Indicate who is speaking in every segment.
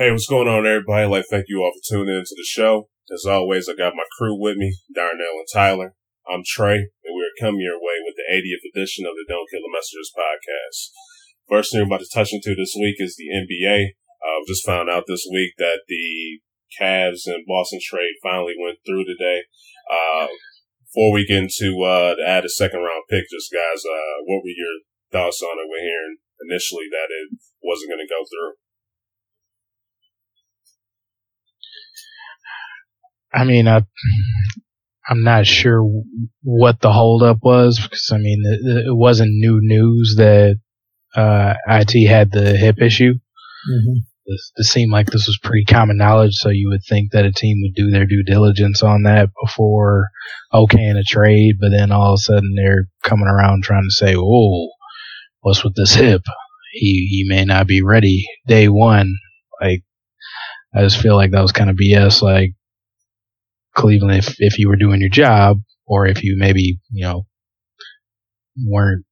Speaker 1: Hey, what's going on, everybody? I'd like, thank you all for tuning into the show. As always, I got my crew with me, Darnell and Tyler. I'm Trey, and we are coming your way with the 80th edition of the Don't Kill the Messengers podcast. First thing we're about to touch into this week is the NBA. Uh, just found out this week that the Cavs and Boston trade finally went through today. Uh, before we get into uh, the add a second round pick, just guys, uh, what were your thoughts on it? We're hearing initially that it wasn't going to go through.
Speaker 2: I mean, I, I'm not sure what the holdup was because I mean, it, it wasn't new news that uh, IT had the hip issue. Mm-hmm. This, this, seemed like this was pretty common knowledge, so you would think that a team would do their due diligence on that before okaying a trade. But then all of a sudden, they're coming around trying to say, "Oh, what's with this hip? He he may not be ready day one." Like, I just feel like that was kind of BS. Like, Cleveland, if if you were doing your job, or if you maybe you know weren't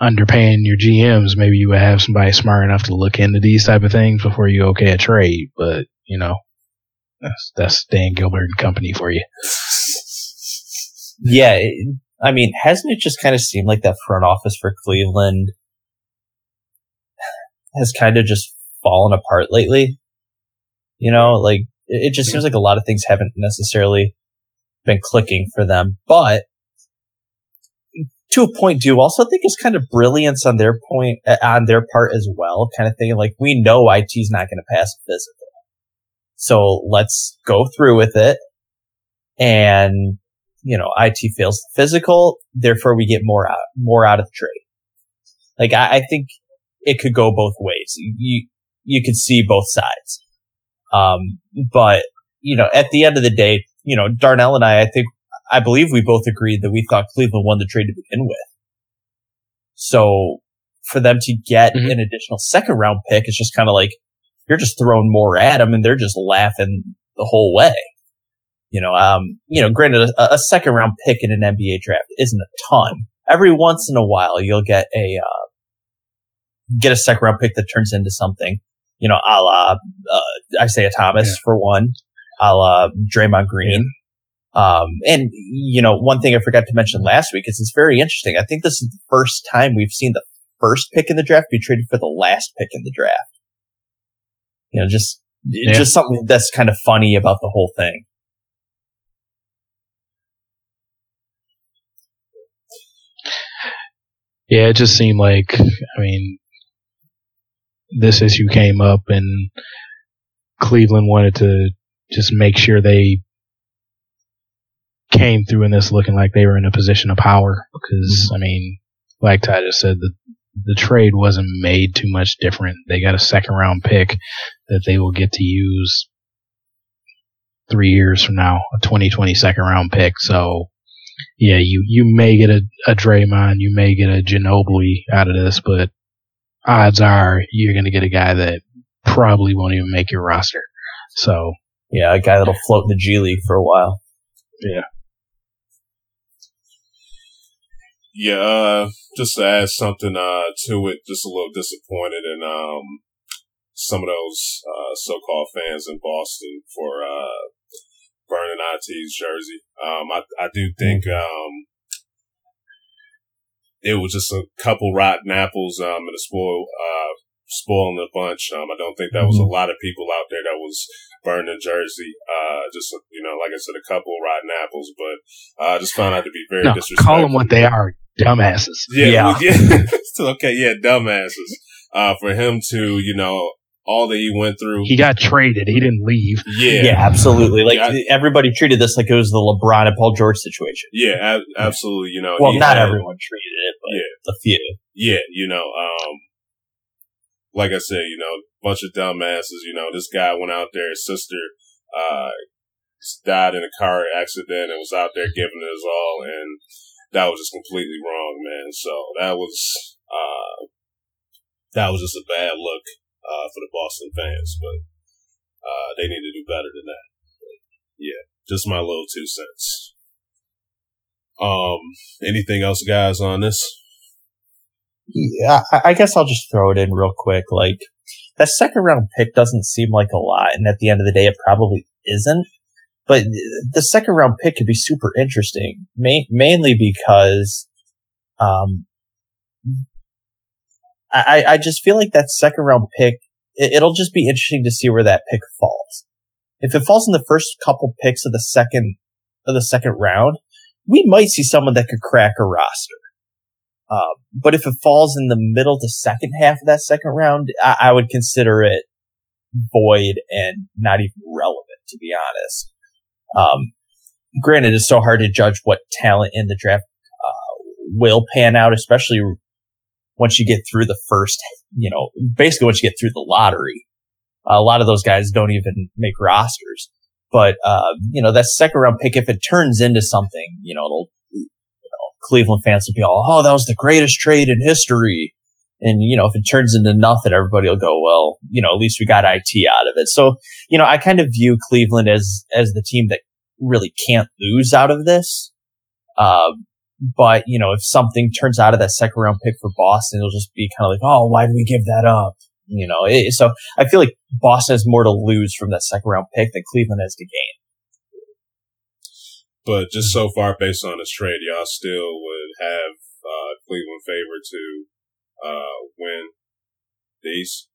Speaker 2: underpaying your GMs, maybe you would have somebody smart enough to look into these type of things before you okay a trade. But you know, that's that's Dan Gilbert and company for you.
Speaker 3: Yeah, I mean, hasn't it just kind of seemed like that front office for Cleveland has kind of just fallen apart lately? You know, like it just seems like a lot of things haven't necessarily been clicking for them. But to a point, do also think it's kind of brilliance on their point, uh, on their part as well. Kind of thing like we know IT's not going to pass physical. So let's go through with it. And, you know, IT fails the physical. Therefore we get more out, more out of the trade. Like I, I think it could go both ways. You, you could see both sides. Um, but, you know, at the end of the day, you know, Darnell and I, I think, I believe we both agreed that we thought Cleveland won the trade to begin with. So for them to get mm-hmm. an additional second round pick, it's just kind of like, you're just throwing more at them and they're just laughing the whole way. You know, um, you know, granted, a, a second round pick in an NBA draft isn't a ton. Every once in a while, you'll get a, uh, get a second round pick that turns into something you know, a la uh, Isaiah Thomas yeah. for one, a la Draymond Green. Um, and you know, one thing I forgot to mention last week is it's very interesting. I think this is the first time we've seen the first pick in the draft be traded for the last pick in the draft. You know, just yeah. just something that's kind of funny about the whole thing.
Speaker 2: Yeah, it just seemed like I mean, this issue came up and Cleveland wanted to just make sure they came through in this looking like they were in a position of power because mm-hmm. I mean, like Ty just said, the the trade wasn't made too much different. They got a second round pick that they will get to use three years from now, a 2020 second round pick. So yeah, you, you may get a, a Draymond, you may get a Ginobili out of this, but odds are you're going to get a guy that probably won't even make your roster. So
Speaker 3: yeah, a guy that'll float in the G League for a while.
Speaker 2: Yeah.
Speaker 1: Yeah, uh, just to add something uh, to it, just a little disappointed in um, some of those uh, so-called fans in Boston for uh, burning IT's jersey. Um, I, I do think um, it was just a couple rotten apples um, and a spoil uh, spoiling a bunch. Um, I don't think that was a mm-hmm. lot of people out there that was burning Jersey. Uh, just you know, like I said, a couple rotten apples, but uh, I just found out to be very no, disrespectful.
Speaker 2: Call them what they are, dumbasses.
Speaker 1: Yeah, yeah. yeah. okay, yeah, dumbasses. Uh, for him to you know all that he went through.
Speaker 2: He got traded. He didn't leave.
Speaker 1: Yeah,
Speaker 3: yeah, absolutely. Like yeah, everybody treated this like it was the LeBron and Paul George situation.
Speaker 1: Yeah, ab- absolutely. You know,
Speaker 3: well, not had, everyone treated it, but yeah. a few.
Speaker 1: Yeah, you know, um, like I said, you know, bunch of dumbasses. You know, this guy went out there. His sister uh, died in a car accident and was out there giving it his all, and that was just completely wrong, man. So that was uh, that was just a bad look uh, for the Boston fans, but uh, they need to do better than that. But, yeah, just my little two cents. Um, anything else, guys, on this?
Speaker 3: Yeah, I guess I'll just throw it in real quick. Like, that second round pick doesn't seem like a lot, and at the end of the day, it probably isn't. But the second round pick could be super interesting, ma- mainly because, um, I, I just feel like that second round pick, it, it'll just be interesting to see where that pick falls. If it falls in the first couple picks of the second, of the second round, we might see someone that could crack a roster. Um, but if it falls in the middle to second half of that second round, I, I would consider it void and not even relevant, to be honest. Um, granted, it's so hard to judge what talent in the draft uh, will pan out, especially once you get through the first, you know, basically once you get through the lottery. a lot of those guys don't even make rosters. But, uh, you know, that second round pick, if it turns into something, you know, it'll, you know, Cleveland fans will be all, oh, that was the greatest trade in history. And, you know, if it turns into nothing, everybody will go, well, you know, at least we got IT out of it. So, you know, I kind of view Cleveland as, as the team that really can't lose out of this. Uh, but, you know, if something turns out of that second round pick for Boston, it'll just be kind of like, oh, why did we give that up? You know, it, so I feel like Boston has more to lose from that second round pick than Cleveland has to gain.
Speaker 1: But just so far, based on this trade, y'all still would have uh, Cleveland favored to uh, win these.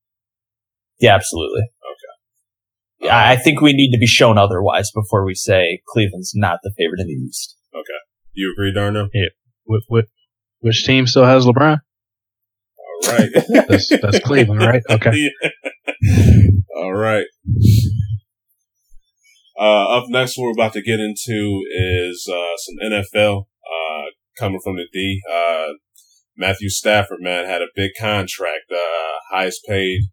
Speaker 3: Yeah, absolutely.
Speaker 1: Okay.
Speaker 3: Yeah, I think we need to be shown otherwise before we say Cleveland's not the favorite in the East.
Speaker 1: You agree, Darno?
Speaker 2: What, what, which team still has LeBron?
Speaker 1: All right.
Speaker 2: That's, that's Cleveland, right? Okay.
Speaker 1: All right. Uh, up next, what we're about to get into is uh, some NFL uh, coming from the D. Uh, Matthew Stafford, man, had a big contract, uh, highest paid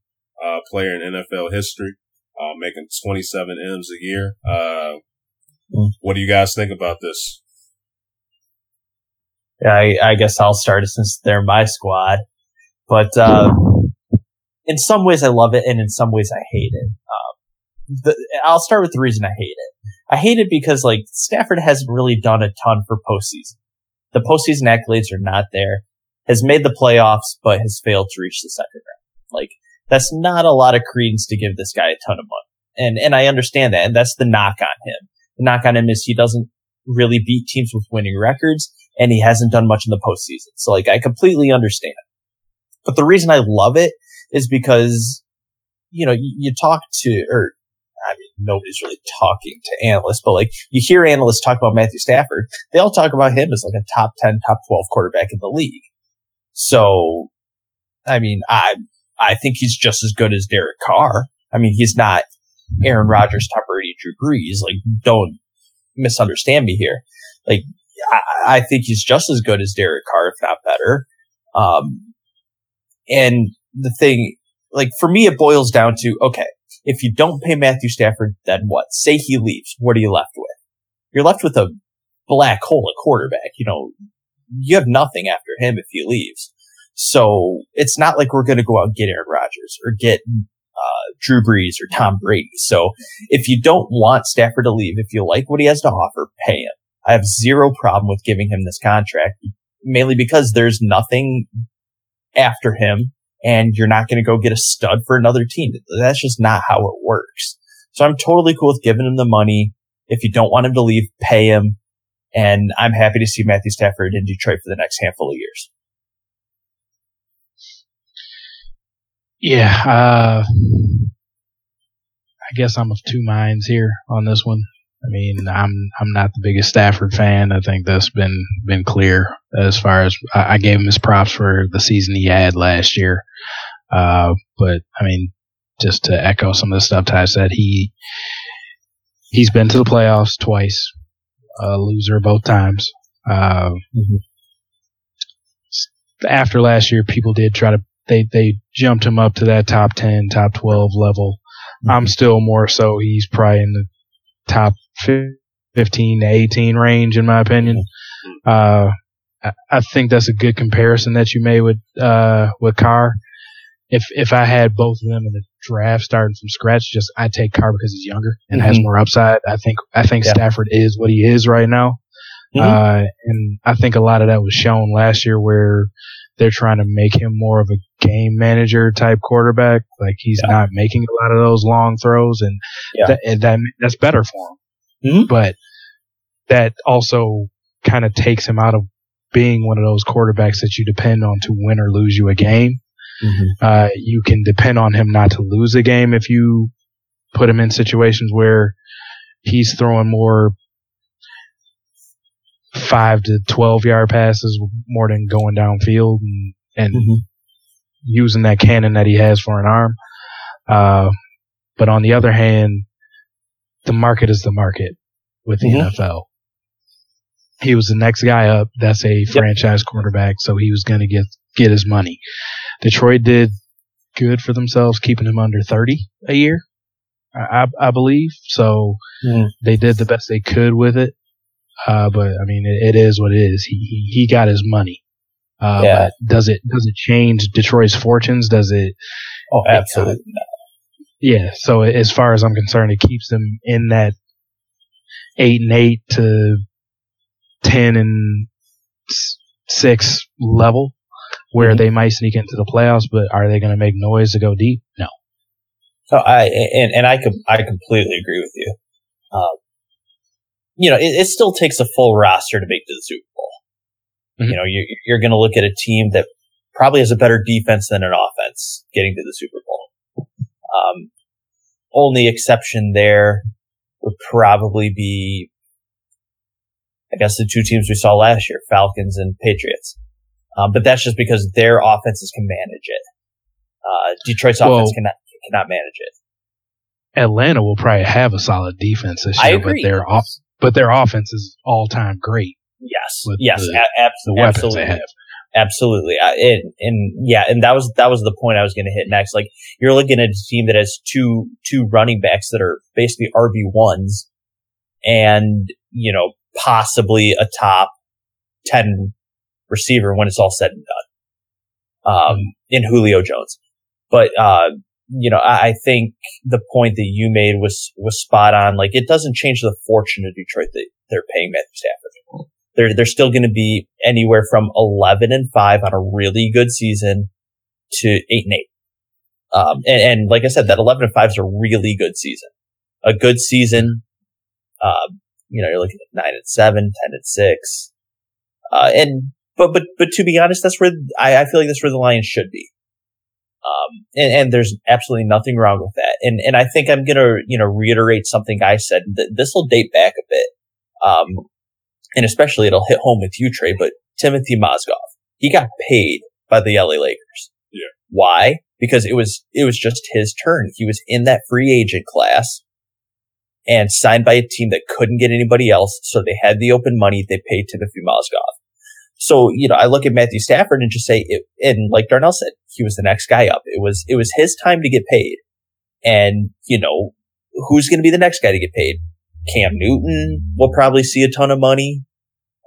Speaker 1: uh, player in NFL history, making 27 M's a year.
Speaker 3: Mm.
Speaker 1: What do you guys think about this?
Speaker 3: I, I guess I'll start since they're my squad. But in some ways, I love it, and in some ways, I hate it. Um, the, I'll start with the reason I hate it. I hate it because like Stafford hasn't really done a ton for postseason. The postseason accolades are not there. Has made the playoffs, but has failed to reach the second round. Like that's not a lot of credence to give this guy a ton of money. And and I understand that, and that's the knock on him. The knock on him is he doesn't really beat teams with winning records, and he hasn't done much in the postseason. So like I completely understand. But the reason I love it is because, you know, you, you talk to, or I mean, nobody's really talking to analysts, but like you hear analysts talk about Matthew Stafford, they all talk about him as like a top 10, top 12 quarterback in the league. So, I mean, I, I think he's just as good as Derek Carr. I mean, he's not Aaron Rodgers, Tom Brady, Drew Brees. Like, don't misunderstand me here. Like, I, I think he's just as good as Derek Carr, if not better. Um, and the thing, like for me, it boils down to, okay, if you don't pay Matthew Stafford, then what? Say he leaves. What are you left with? You're left with a black hole at quarterback. You know, you have nothing after him if he leaves. So it's not like we're going to go out and get Aaron Rodgers or get uh, Drew Brees or Tom Brady. So if you don't want Stafford to leave, if you like what he has to offer, pay him. I have zero problem with giving him this contract, mainly because there's nothing after him and you're not going to go get a stud for another team. That's just not how it works. So I'm totally cool with giving him the money. If you don't want him to leave, pay him. And I'm happy to see Matthew Stafford in Detroit for the next handful of years.
Speaker 2: Yeah, uh, I guess I'm of two minds here on this one. I mean, I'm I'm not the biggest Stafford fan. I think that's been been clear as far as I, I gave him his props for the season he had last year. Uh, but I mean, just to echo some of the stuff Ty said, he he's been to the playoffs twice, a loser both times. Uh,
Speaker 3: mm-hmm.
Speaker 2: After last year, people did try to they they jumped him up to that top ten, top twelve level. Mm-hmm. I'm still more so. He's probably in the top 15 to 18 range, in my opinion. Uh, I think that's a good comparison that you made with, uh, with Carr. If, if I had both of them in the draft starting from scratch, just I take Carr because he's younger and mm-hmm. has more upside. I think, I think yeah. Stafford is what he is right now. Mm-hmm. Uh, and I think a lot of that was shown last year where they're trying to make him more of a game manager type quarterback. Like he's
Speaker 3: Yeah.
Speaker 2: not making a lot of those long throws, and
Speaker 3: Yeah.
Speaker 2: that, and that that's better for him.
Speaker 3: Mhm.
Speaker 2: But that also kind of takes him out of being one of those quarterbacks that you depend on to win or lose you a game. Uh, you can depend on him not to lose a game if you put him in situations where he's throwing more five to twelve yard passes more than going downfield and, and
Speaker 3: Mhm.
Speaker 2: using that cannon that he has for an arm. Uh, but on the other hand, the market is the market with the
Speaker 3: Mhm.
Speaker 2: NFL. He was the next guy up. That's a franchise quarterback, so he was going to get get his money. Detroit did good for themselves, keeping him under thirty a year, I, I, believe. So
Speaker 3: Mhm.
Speaker 2: they did the best they could with it. Uh, but I mean, it, it is what it is. He, he he got his money. Uh,
Speaker 3: Yeah.
Speaker 2: does it does it change Detroit's fortunes? Does it?
Speaker 3: Oh, absolutely. not.
Speaker 2: Yeah. So as far as I'm concerned, it keeps them in that eight and eight to ten and six level, where
Speaker 3: Mhm.
Speaker 2: they might sneak into the playoffs. But are they going to make noise to go deep? No.
Speaker 3: So I and and I com- I completely agree with you. Um, you know, it, it still takes a full roster to make to the Super Bowl.
Speaker 2: Mhm.
Speaker 3: You know, you're, you're going to look at a team that probably has a better defense than an offense getting to the Super Bowl. Um, only exception there would probably be, I guess, the two teams we saw last year, Falcons and Patriots. Um, but that's just because their offenses can manage it. Uh, Detroit's
Speaker 2: Well-
Speaker 3: offense cannot cannot manage it.
Speaker 2: Atlanta will probably have a solid defense this year, but their off but their offense is all time great.
Speaker 3: Yes, yes,
Speaker 2: the-
Speaker 3: a-
Speaker 2: The weapons
Speaker 3: absolutely,
Speaker 2: they have.
Speaker 3: Absolutely. I, and, and yeah, and that was that was the point I was going to hit next. Like you're looking at a team that has two two running backs that are basically RB ones, and you know possibly a top ten receiver when it's all said and done. Um, in Julio Jones, but uh, you know I, I think the point that you made was was spot on. Like it doesn't change the fortune of Detroit that they're paying Matthew Stafford they're they're still going to be anywhere from 11 and 5 on a really good season to 8 and 8 um and, and like i said that 11 and 5 is a really good season. A good season um you know you're looking at 9 and 7 10 and 6 uh and but but but to be honest that's where i, I feel like that's where the lions should be. Um and, and there's absolutely nothing wrong with that. And and i think i'm gonna you know reiterate something i said. That this will date back a bit. Um and especially it'll hit home with you, Trey, but Timothy Mozgov, he got paid by the LA Lakers.
Speaker 1: Yeah.
Speaker 3: Why? Because it was, it was just his turn. He was in that free agent class and signed by a team that couldn't get anybody else. So they had the open money. They paid Timothy Mozgov. So, you know, I look at Matthew Stafford and just say it, and like Darnell said, he was the next guy up. It was, it was his time to get paid. And, you know, who's going to be the next guy to get paid? Cam Newton will probably see a ton of money.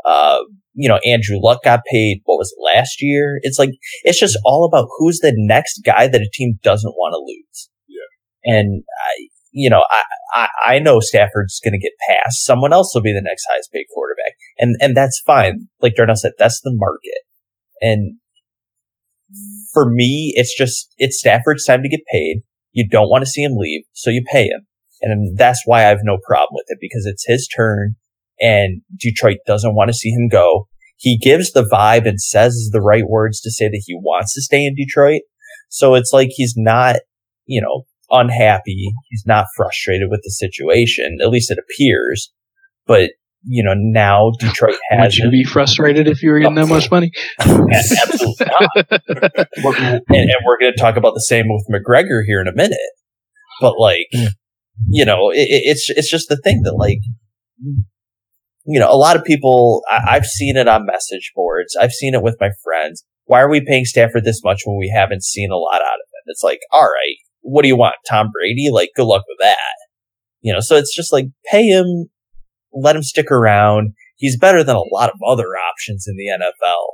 Speaker 3: Uh, you know, Andrew Luck got paid, what was it, last year? It's like, it's just all about who's the next guy that a team doesn't want to lose.
Speaker 1: Yeah.
Speaker 3: And I, you know, I, I, I know Stafford's going to get passed. Someone else will be the next highest paid quarterback. And, and that's fine. Like Darnell said, that's the market. And for me, it's just, it's Stafford's time to get paid. You don't want to see him leave, so you pay him. And that's why I have no problem with it because it's his turn and Detroit doesn't want to see him go. He gives the vibe and says the right words to say that he wants to stay in Detroit. So it's like he's not, you know, unhappy. He's not frustrated with the situation. At least it appears. But, you know, now Detroit has.
Speaker 2: Would you be frustrated if you were getting that much money?
Speaker 3: absolutely not. And, and we're going to talk about the same with McGregor here in a minute. But like,
Speaker 2: Yeah.
Speaker 3: You know, it, it- it's it's just the thing that like, you know, a lot of people. I, I've seen it on message boards. I've seen it with my friends. Why are we paying Stafford this much when we haven't seen a lot out of him? It's like, all right, what do you want, Tom Brady? Like, good luck with that. You know, so it's just like pay him, let him stick around. He's better than a lot of other options in the NFL.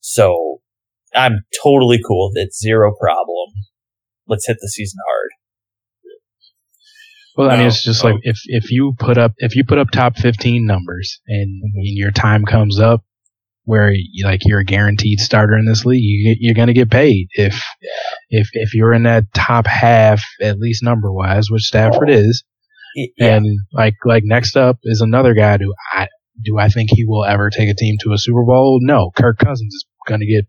Speaker 3: So I'm totally cool with it. Zero problem. Let's hit the season hard.
Speaker 2: Well, I mean, it's just
Speaker 1: no.
Speaker 2: like if if you put up if you put up top fifteen numbers and mm-hmm. when your time comes up, where like you're a guaranteed starter in this league. You, you're going to get paid if
Speaker 3: Yeah.
Speaker 2: if if you're in that top half at least number wise, which Stafford oh. is.
Speaker 3: Yeah.
Speaker 2: And like like next up is another guy who I do I think he will ever take a team to a Super Bowl? No, Kirk Cousins is going to get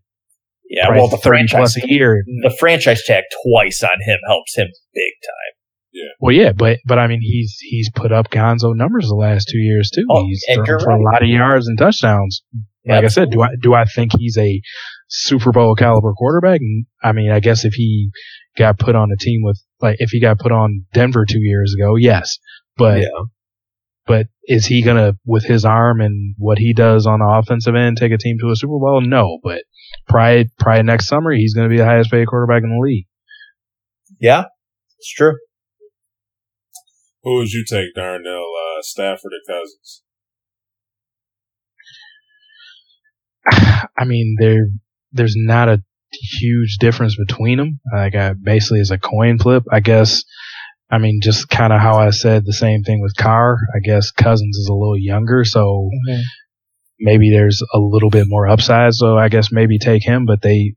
Speaker 3: yeah. Well, the franchise,
Speaker 2: plus a year.
Speaker 3: the franchise tag twice on him helps him big time.
Speaker 2: Well, yeah, but but I mean he's he's put up Gonzo numbers the last two years too.
Speaker 3: Oh,
Speaker 2: he's thrown for a lot of yards and touchdowns. Like I said, do I do I think he's a Super Bowl caliber quarterback? I mean, I guess if he got put on a team with like if he got put on Denver two years ago, yes. But
Speaker 3: Yeah.
Speaker 2: but is he gonna with his arm and what he does on the offensive end take a team to a Super Bowl? No. But probably probably next summer he's gonna be the highest paid quarterback in the league.
Speaker 3: Yeah, it's true.
Speaker 1: Who would you take, Darnell? Uh, Stafford or Cousins?
Speaker 2: I mean, there there's not a huge difference between them. Like, I, basically, it's a coin flip, I guess. I mean, just kind of how I said the same thing with Carr. I guess Cousins is a little younger, so maybe there's a little bit more upside. So I guess maybe take him. But they,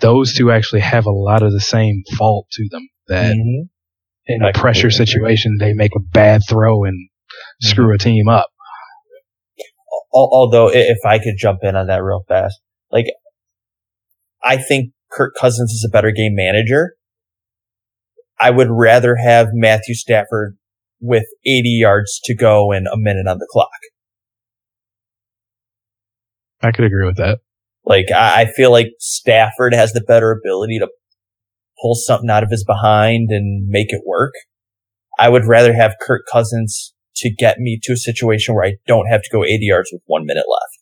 Speaker 2: those two actually have a lot of the same fault to them. That
Speaker 3: Mhm.
Speaker 2: In a pressure situation, they make a bad throw and mm-hmm. screw a team up.
Speaker 3: Although, if I could jump in on that real fast, like, I think Kirk Cousins is a better game manager. I would rather have Matthew Stafford with 80 yards to go and a minute on the clock.
Speaker 2: I could agree with that.
Speaker 3: Like, I, I feel like Stafford has the better ability to pull something out of his behind and make it work. I would rather have Kirk Cousins to get me to a situation where I don't have to go 80 yards with one minute left.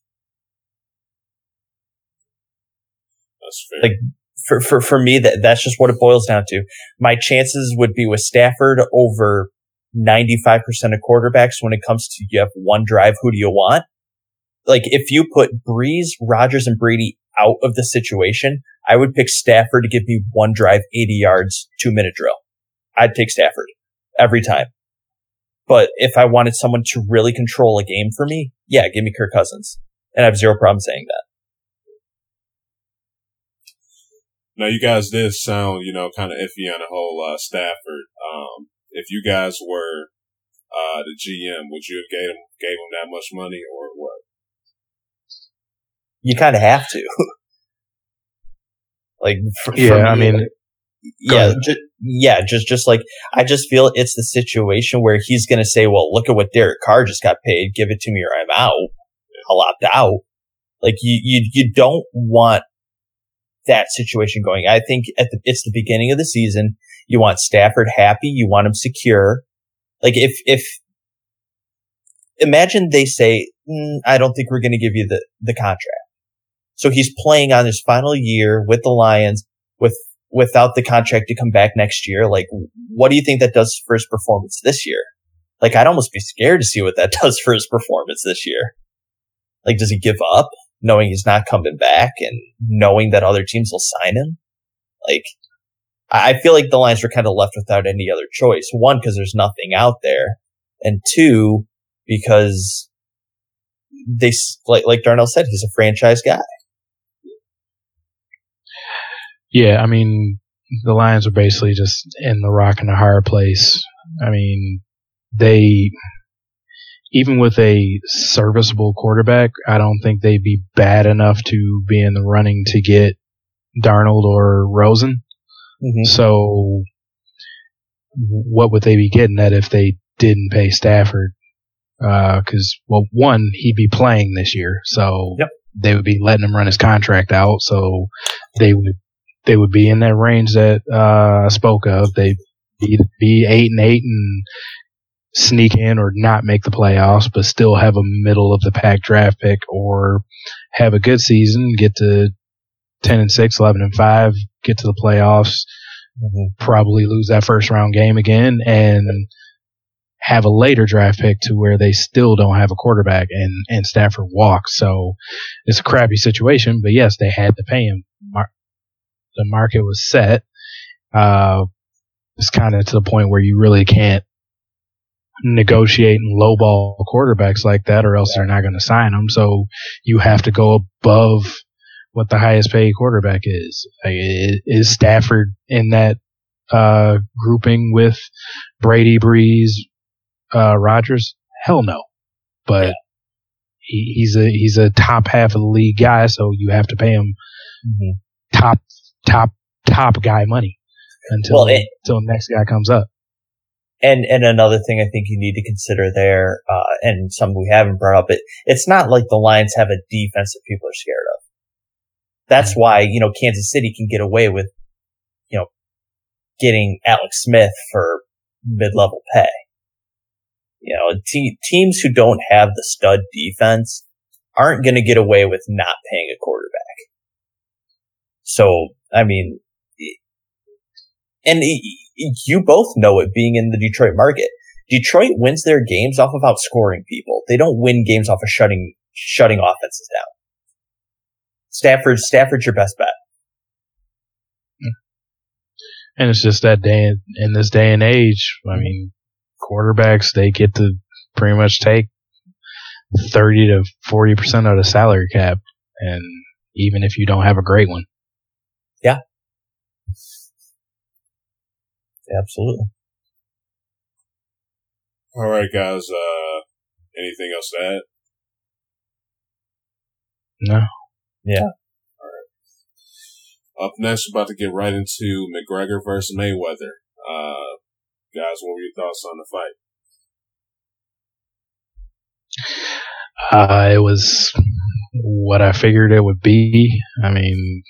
Speaker 1: That's fair.
Speaker 3: Like, For, for, for me, that, that's just what it boils down to. My chances would be with Stafford over 95% of quarterbacks when it comes to you have one drive, who do you want? Like, if you put Brees, Rodgers, and Brady out of the situation, I would pick Stafford to give me one drive, 80 yards, two minute drill. I'd take Stafford every time. But if I wanted someone to really control a game for me, yeah, give me Kirk Cousins. And I have zero problem saying that.
Speaker 1: Now, you guys did sound, you know, kind of iffy on the whole uh, Stafford. Um, if you guys were uh, the GM, would you have gave him gave him that much money or what?
Speaker 3: You kind of have to. like, for, for
Speaker 2: Yeah, I mean,
Speaker 3: yeah, just, yeah, just, just like, I just feel it's the situation where he's going to say, well, look at what Derek Carr just got paid. Give it to me or I'm out. I'll opt out. Like you, you, you don't want that situation going. I think at the, it's the beginning of the season. You want Stafford happy. You want him secure. Like if, if, imagine they say, mm, I don't think we're going to give you the, the contract. So he's playing on his final year with the Lions with without the contract to come back next year. Like, what do you think that does for his performance this year? Like, I'd almost be scared to see what that does for his performance this year. Like, does he give up knowing he's not coming back and knowing that other teams will sign him? Like, I feel like the Lions were kind of left without any other choice. One, because there's nothing out there. And two, because they, like, like Darnell said, he's a franchise guy.
Speaker 2: Yeah, I mean, the Lions are basically just in the rock and the hard place. I mean, they, even with a serviceable quarterback, I don't think they'd be bad enough to be in the running to get Darnold or Rosen. Mm-hmm. So, what would they be getting at if they didn't pay Stafford? Uh, because, well, one, he'd be playing this year, so
Speaker 3: Yep.
Speaker 2: they would be letting him run his contract out. So they would they would be in that range that uh, I spoke of. They'd be, be eight and eight and sneak in or not make the playoffs, but still have a middle of the pack draft pick, or have a good season, get to ten and six, 11 and five, get to the playoffs, probably lose that first round game again, and have a later draft pick to where they still don't have a quarterback and, and Stafford walks. So it's a crappy situation, but yes, they had to pay him. The market was set. Uh, it's kind of to the point where you really can't negotiate and lowball quarterbacks like that, or else they're not going to sign them. So you have to go above what the highest paid quarterback is. Like, is Stafford in that uh, grouping with Brady, Brees, uh, Rodgers? Hell no. But yeah. he, he's a he's a top half of the league guy, so you have to pay him mm-hmm. top top top guy money until well, it, until the next guy comes up.
Speaker 3: And and another thing I think you need to consider there, uh, and some we haven't brought up, it it's not like the Lions have a defense that people are scared of. That's why you know Kansas City can get away with, you know, getting Alex Smith for mid level pay. You know, te- teams who don't have the stud defense aren't going to get away with not paying a quarterback. So, I mean, and you both know it being in the Detroit market. Detroit wins their games off of outscoring people. They don't win games off of shutting shutting offenses down. Stafford, Stafford's your best bet.
Speaker 2: And it's just that day in, in this day and age. I mean, quarterbacks they get to pretty much take thirty to forty percent of the salary cap, and even if you don't have a great one.
Speaker 3: Yeah, absolutely.
Speaker 1: All right, guys. Uh, anything else to add?
Speaker 2: No.
Speaker 3: Yeah.
Speaker 1: All right. Up next, we're about to get right into McGregor versus Mayweather. Uh, guys, what were your thoughts on the fight?
Speaker 2: Uh, it was what I figured it would be. I mean,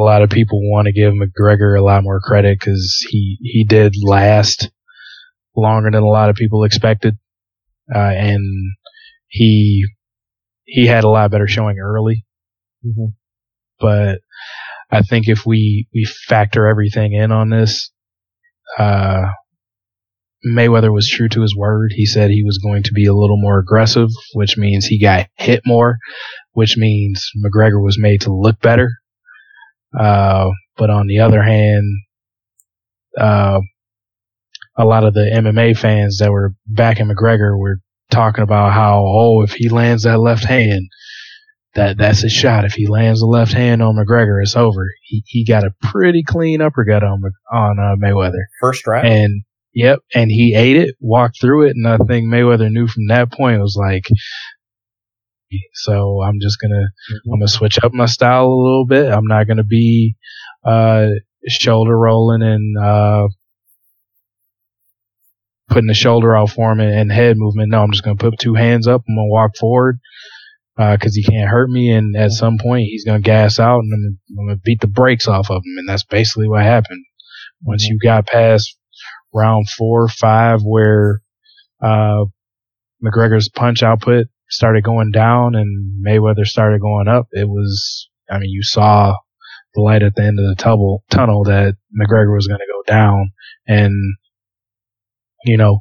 Speaker 2: a lot of people want to give McGregor a lot more credit because he he did last longer than a lot of people expected, uh, and he he had a lot better showing early. Mm-hmm. But I think if we we factor everything in on this, uh, Mayweather was true to his word. He said he was going to be a little more aggressive, which means he got hit more, which means McGregor was made to look better. Uh, but on the other hand, uh, a lot of the MMA fans that were backing McGregor were talking about how, oh, if he lands that left hand, that that's a shot. If he lands the left hand on McGregor, it's over. He he got a pretty clean uppercut on on uh, Mayweather
Speaker 3: first round,
Speaker 2: and yep, and he ate it, walked through it, and I think Mayweather knew from that point it was like, so I'm just gonna mm-hmm. I'm gonna switch up my style a little bit. I'm not gonna be uh, shoulder rolling and uh, putting the shoulder out for him and, and, head movement. No, I'm just gonna put two hands up. I'm gonna walk forward because uh, he can't hurt me. And at some point, he's gonna gas out and I'm, I'm gonna beat the brakes off of him. And that's basically what happened. Once mm-hmm. you got past round four, five, where uh, McGregor's punch output started going down and Mayweather started going up, it was, I mean, you saw the light at the end of the tunnel, tunnel that McGregor was going to go down. And, you know,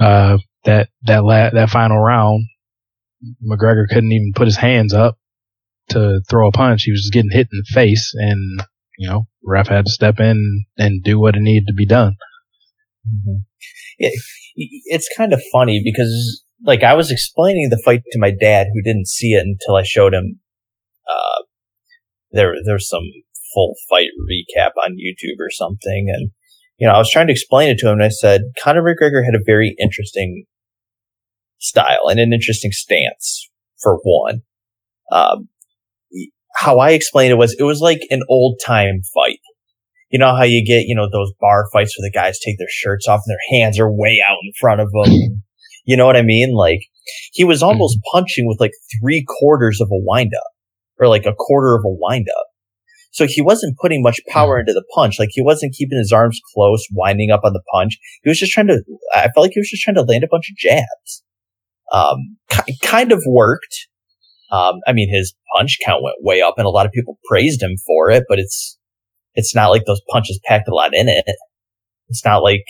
Speaker 2: uh, that, that, la- that final round, McGregor couldn't even put his hands up to throw a punch. He was just getting hit in the face and, you know, ref had to step in and do what it needed to be done.
Speaker 3: Mm-hmm. Yeah, it's kind of funny because like I was explaining the fight to my dad who didn't see it until I showed him uh there there's some full fight recap on YouTube or something. And you know I was trying to explain it to him and I said Conor McGregor had a very interesting style and an interesting stance for one. Um how I explained it was it was like an old time fight. You know how you get, you know, those bar fights where the guys take their shirts off and their hands are way out in front of them. You know what I mean? Like he was hmm. almost mm-hmm. punching with like three quarters of a windup or like a quarter of a windup. So he wasn't putting much power mm-hmm. into the punch. Like he wasn't keeping his arms close, winding up on the punch. He was just trying to, I felt like he was just trying to land a bunch of jabs. Um, kind of worked. Um, I mean, his punch count went way up and a lot of people praised him for it, but it's, it's not like those punches packed a lot in it. It's not like,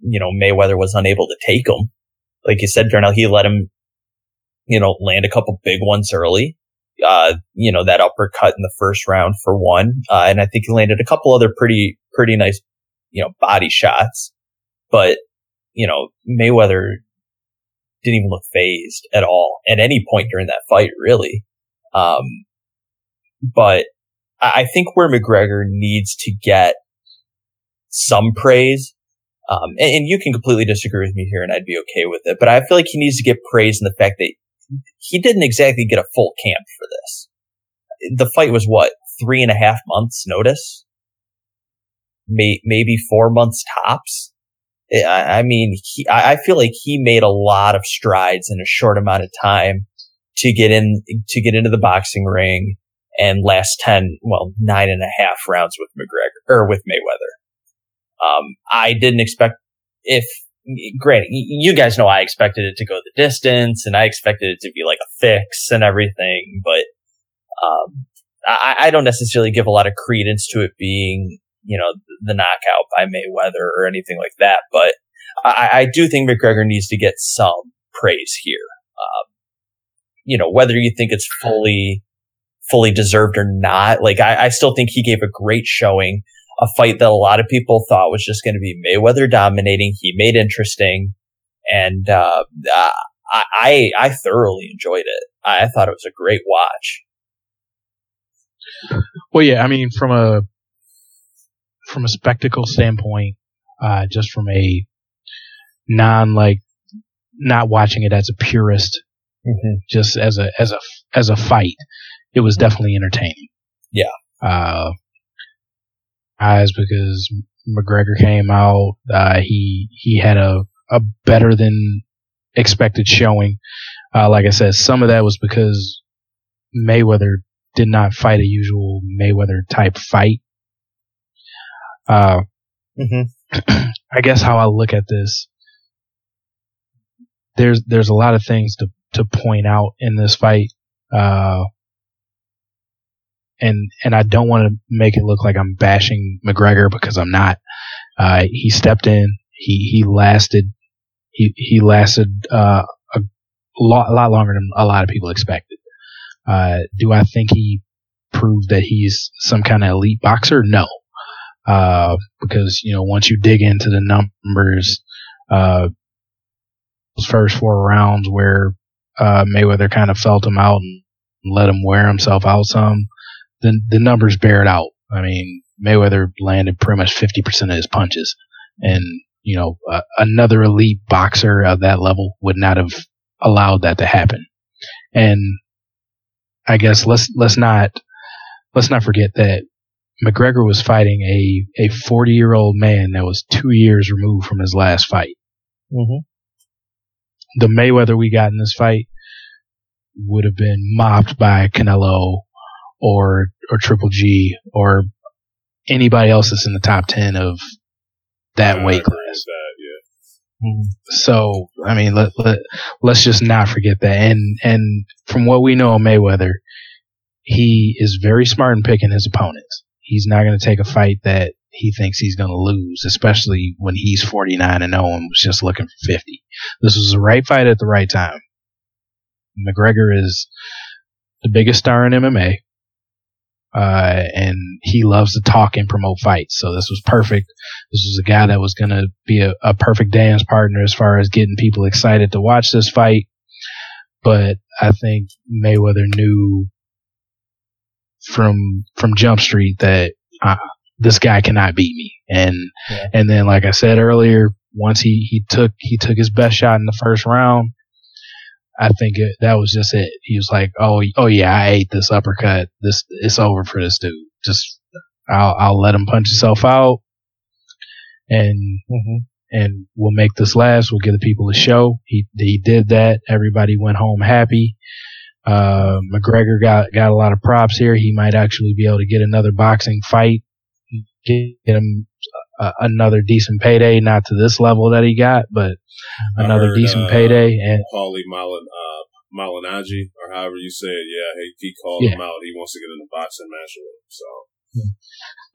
Speaker 3: you know, Mayweather was unable to take them like you said, Darnell, he let him, you know, land a couple big ones early. Uh, you know, that uppercut in the first round for one. Uh, and I think he landed a couple other pretty, pretty nice, you know, body shots. But you know, Mayweather didn't even look fazed at all at any point during that fight, really. Um, but I think where McGregor needs to get some praise, um, and, and, you can completely disagree with me here and I'd be okay with it, but I feel like he needs to get praise in the fact that he didn't exactly get a full camp for this. The fight was what, three and a half months notice? May, maybe four months tops? I mean, he, I feel like he made a lot of strides in a short amount of time to get in, to get into the boxing ring and last 10, well, nine and a half rounds with McGregor or with Mayweather. Um, I didn't expect if, granted, you guys know I expected it to go the distance and I expected it to be like a fix and everything, but, um, I, I don't necessarily give a lot of credence to it being you know, the knockout by Mayweather or anything like that. But I, I do think McGregor needs to get some praise here. Um, you know, whether you think it's fully, fully deserved or not, like I, I still think he gave a great showing, a fight that a lot of people thought was just going to be Mayweather dominating. He made interesting and, uh, I, I thoroughly enjoyed it. I thought it was a great watch.
Speaker 2: Well, yeah, I mean, from a from a spectacle standpoint, uh, just from a non like not watching it as a purist, mm-hmm. just as a as a as a fight, it was definitely entertaining.
Speaker 3: Yeah.
Speaker 2: Uh, eyes because McGregor came out, uh, he he had a a better than expected showing. Uh, like I said, some of that was because Mayweather did not fight a usual Mayweather type fight. Uh, mm-hmm. I guess how I look at this, there's there's a lot of things to to point out in this fight, uh, and and I don't want to make it look like I'm bashing McGregor because I'm not. Uh, he stepped in. He he lasted. He he lasted uh, a lot a lot longer than a lot of people expected. Uh, do I think he proved that he's some kind of elite boxer? No. Uh, because, you know, once you dig into the numbers, uh, those first four rounds where, uh, Mayweather kind of felt him out and let him wear himself out some, the, the numbers bear it out. I mean, Mayweather landed pretty much 50% of his punches and, you know, uh, another elite boxer of that level would not have allowed that to happen. And I guess let's, let's not, let's not forget that McGregor was fighting a, a 40 year old man that was two years removed from his last fight. Mm-hmm. The Mayweather we got in this fight would have been mopped by Canelo or, or Triple G or anybody else that's in the top 10 of that weight class. That, yeah. Mm-hmm. So, I mean, let, let, let's just not forget that. And, and from what we know of Mayweather, he is very smart in picking his opponents he's not going to take a fight that he thinks he's going to lose, especially when he's 49 and 0 and was just looking for 50. This was the right fight at the right time. McGregor is the biggest star in MMA. Uh, and he loves to talk and promote fights. So this was perfect. This was a guy that was going to be a, a perfect dance partner as far as getting people excited to watch this fight. But I think Mayweather knew from from Jump Street that uh, this guy cannot beat me. And yeah. and then, like I said earlier, once he he took he took his best shot in the first round, I think it, that was just it. He was like, "Oh, oh yeah, I ate this uppercut. This it's over for this dude. Just I'll I'll let him punch himself out, and mm-hmm. and we'll make this last. We'll give the people a show. He he did that. Everybody went home happy. Uh, McGregor got got a lot of props here. He might actually be able to get another boxing fight, get, get him a, another decent payday. Not to this level that he got, but another heard, decent uh, payday. And
Speaker 1: Paulie Malin, uh, Malignaggi, or however you say it, yeah, he, he called yeah. him out. He wants to get in a boxing match with him. So.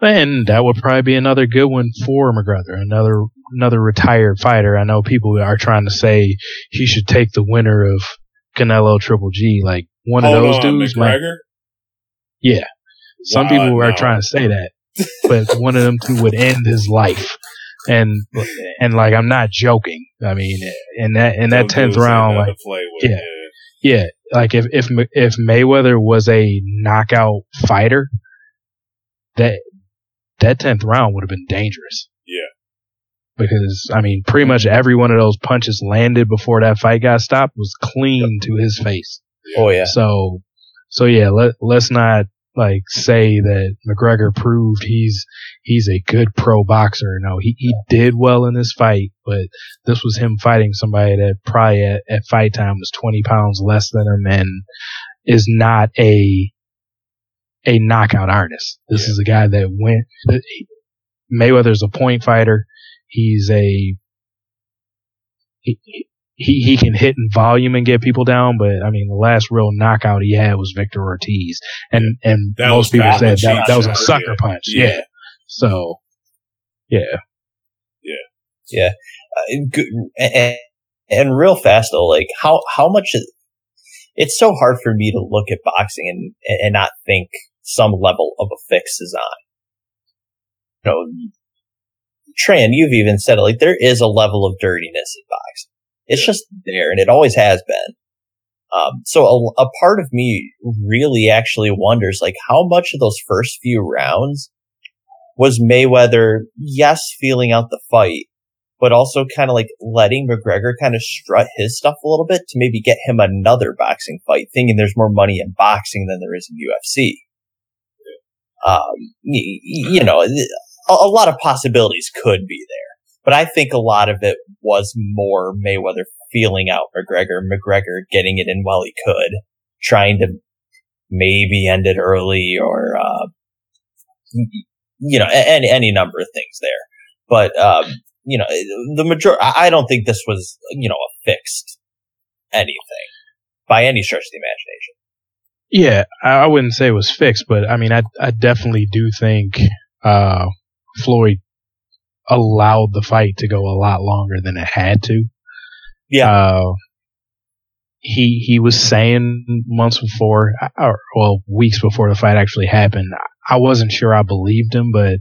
Speaker 2: And that would probably be another good one for McGregor, another another retired fighter. I know people are trying to say he should take the winner of Canelo Triple G, like one Hold of those on, dudes. McGregor? yeah. Some wow, people are no. trying to say that, but one of them two would end his life. and and like I'm not joking. I mean, in that in that tenth round, like yeah, yeah, like if if if Mayweather was a knockout fighter, that that tenth round would have been dangerous.
Speaker 1: Yeah,
Speaker 2: because I mean, pretty much every one of those punches landed before that fight got stopped was clean to his face.
Speaker 3: Oh yeah.
Speaker 2: So, so yeah, let let's not like say that McGregor proved he's he's a good pro boxer. No, he he did well in this fight, but this was him fighting somebody that probably at, at fight time was 20 pounds less than him and is not a a knockout artist. This yeah. is a guy that went. Mayweather's a point fighter. He's a he, he he can hit in volume and get people down, but I mean the last real knockout he had was Victor Ortiz, and and that most people said that, that was a sucker punch. Yeah. yeah. So, yeah.
Speaker 1: Yeah.
Speaker 3: Yeah. Uh, and, and real fast though, like how how much it's so hard for me to look at boxing and and not think some level of a fix is on. You know, Tran, you've even said it, like there is a level of dirtiness in boxing. It's just there and it always has been. Um, so a, a part of me really actually wonders like how much of those first few rounds was Mayweather, yes, feeling out the fight, but also kind of like letting McGregor kind of strut his stuff a little bit to maybe get him another boxing fight, thinking there's more money in boxing than there is in UFC. Um, you, you know, a, a lot of possibilities could be there, but I think a lot of it was more Mayweather feeling out McGregor, McGregor getting it in while he could, trying to maybe end it early or, uh, you know, any, any number of things there. But, um, you know, the majority, I don't think this was, you know, a fixed anything by any stretch of the imagination.
Speaker 2: Yeah, I wouldn't say it was fixed, but I mean, I, I definitely do think, uh, Floyd allowed the fight to go a lot longer than it had to.
Speaker 3: Yeah.
Speaker 2: Uh, he he was saying months before, or well, weeks before the fight actually happened. I wasn't sure I believed him, but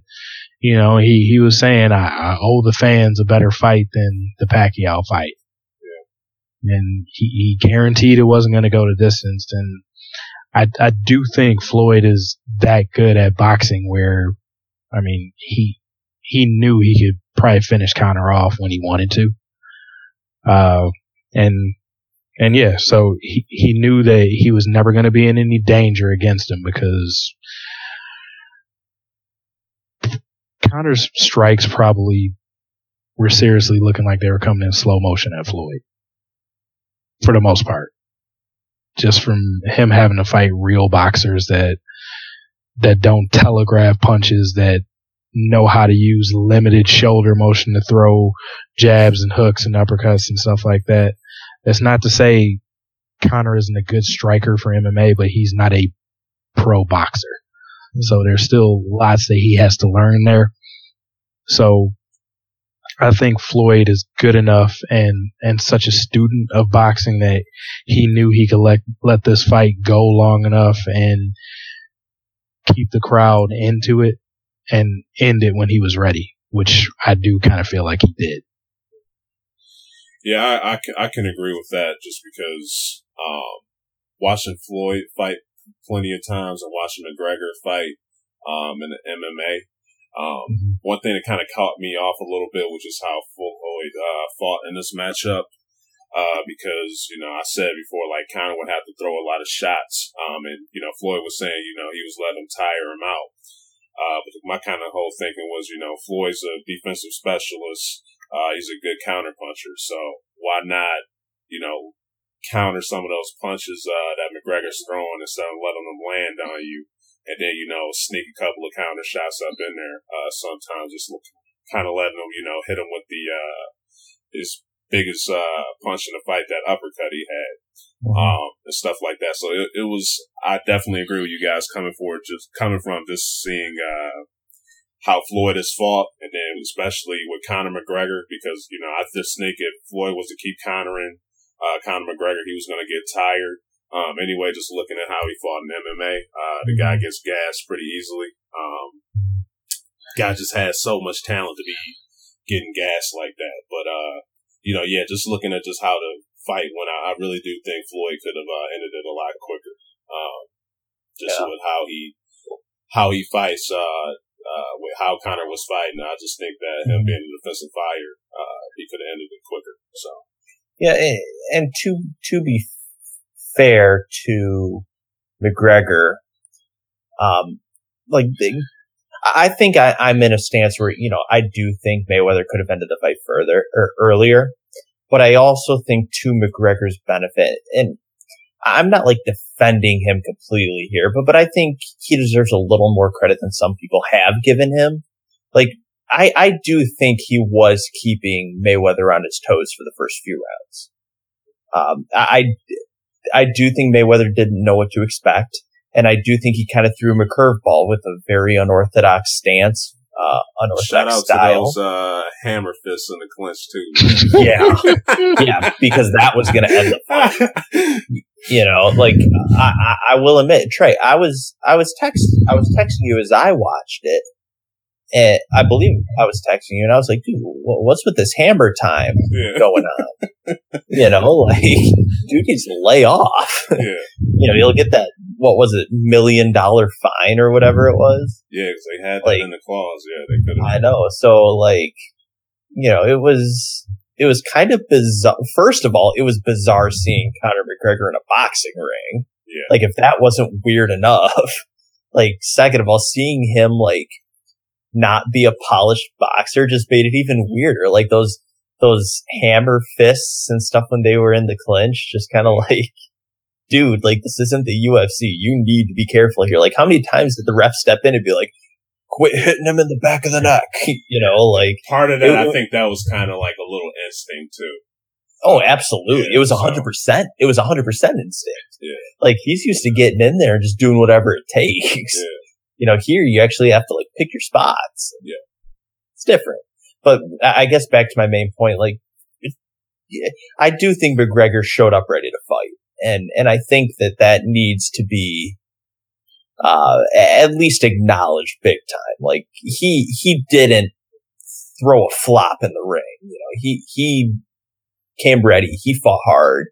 Speaker 2: you know, he he was saying I, I owe the fans a better fight than the Pacquiao fight. Yeah. And he, he guaranteed it wasn't going to go to distance. And I I do think Floyd is that good at boxing where, I mean, he he knew he could probably finish Conor off when he wanted to. Uh, and and yeah, so he, he knew that he was never going to be in any danger against him because Conor's strikes probably were seriously looking like they were coming in slow motion at Floyd for the most part. Just from him having to fight real boxers that that don't telegraph punches that know how to use limited shoulder motion to throw jabs and hooks and uppercuts and stuff like that. That's not to say Conor isn't a good striker for MMA, but he's not a pro boxer. Hmm. So there's still lots that he has to learn there. So I think Floyd is good enough and, and such a student of boxing that he knew he could let, let this fight go long enough and keep the crowd into it and end it when he was ready, which I do kind of feel like he did.
Speaker 1: Yeah, I, I, I can agree with that just because um, watching Floyd fight plenty of times and watching McGregor fight um, in the MMA. Um, mm-hmm. One thing that kind of caught me off a little bit, which is how Floyd uh, fought in this matchup. Uh, because, you know, I said before, like, Conor would have to throw a lot of shots. Um, and, you know, Floyd was saying, you know, he was letting him tire him out. Uh, but my kind of whole thinking was, you know, Floyd's a defensive specialist. Uh, he's a good counter puncher. So why not, you know, counter some of those punches, uh, that McGregor's throwing instead of letting them land on you. And then, you know, sneak a couple of counter shots up in there, uh, sometimes just kind of letting them, you know, hit him with the, uh, his biggest, uh, punch in the fight, that uppercut he had um, and stuff like that. So it, it, was, I definitely agree with you guys coming forward, just coming from just seeing, uh, how Floyd has fought, and then especially with Conor McGregor, because, you know, I just think if Floyd was to keep countering, uh, Conor McGregor, he was going to get tired. Um, anyway, just looking at how he fought in MMA, uh, the guy gets gassed pretty easily. Um, guy just has so much talent to be getting gas like that. But uh, you know, yeah, just looking at just how to fight when I, I really do think Floyd could have uh, ended it a lot quicker. Um, just
Speaker 3: Yeah.
Speaker 1: with how he how he fights, uh, uh, with how Conor was fighting, I just think that him being a defensive fighter, uh, he could have ended it quicker. So
Speaker 3: Yeah, and, to to be fair to McGregor, um, like the- I think I, I'm in a stance where you know I do think Mayweather could have ended the fight further or earlier, but I also think to McGregor's benefit, and I'm not like defending him completely here, but but I think he deserves a little more credit than some people have given him. Like I, I do think he was keeping Mayweather on his toes for the first few rounds. Um, I, I do think Mayweather didn't know what to expect. And I do think he kind of threw him a curveball with a very unorthodox stance, uh,
Speaker 1: shout
Speaker 3: unorthodox
Speaker 1: out
Speaker 3: style.
Speaker 1: to those uh, hammer fists in the clinch too.
Speaker 3: yeah. Yeah. Because that was going to end the you know, like I, I, I will admit, Trey, I was, I was text, I was texting you as I watched it. And I believe I was texting you and I was like, dude, what's with this hammer time
Speaker 1: yeah,
Speaker 3: going on? you know, like, dude needs to lay off.
Speaker 1: yeah,
Speaker 3: you know, he'll get that, what was it, million dollar fine or whatever it was.
Speaker 1: yeah, because they had
Speaker 3: Like-
Speaker 1: in the clause. Yeah, they could.
Speaker 3: I know. So like, you know, it was, it was kind of bizarre. First of all, it was bizarre seeing Conor McGregor in a boxing ring.
Speaker 1: Yeah.
Speaker 3: Like if that wasn't weird enough, like second of all, seeing him like not be a polished boxer just made it even weirder. Like those, those hammer fists and stuff when they were in the clinch, just kind of like, dude, like this isn't the UFC. You need to be careful here. Like how many times did the ref step in and be like, quit hitting him in the back of the neck? you know, like,
Speaker 1: Part of that,
Speaker 3: It
Speaker 1: I think that was kind of like a little instinct too.
Speaker 3: Oh, absolutely.
Speaker 1: Yeah,
Speaker 3: it was a hundred percent. It was a hundred percent instinct.
Speaker 1: Yeah.
Speaker 3: Like he's used to getting in there and just doing whatever it takes.
Speaker 1: Yeah.
Speaker 3: You know, here you actually have to like pick your spots.
Speaker 1: Yeah.
Speaker 3: It's different. But I guess back to my main point, like, it, I do think McGregor showed up ready to fight. And, and I think that that needs to be, uh, at least acknowledged big time. Like he, he didn't throw a flop in the ring. You know, he, he came ready. He fought hard.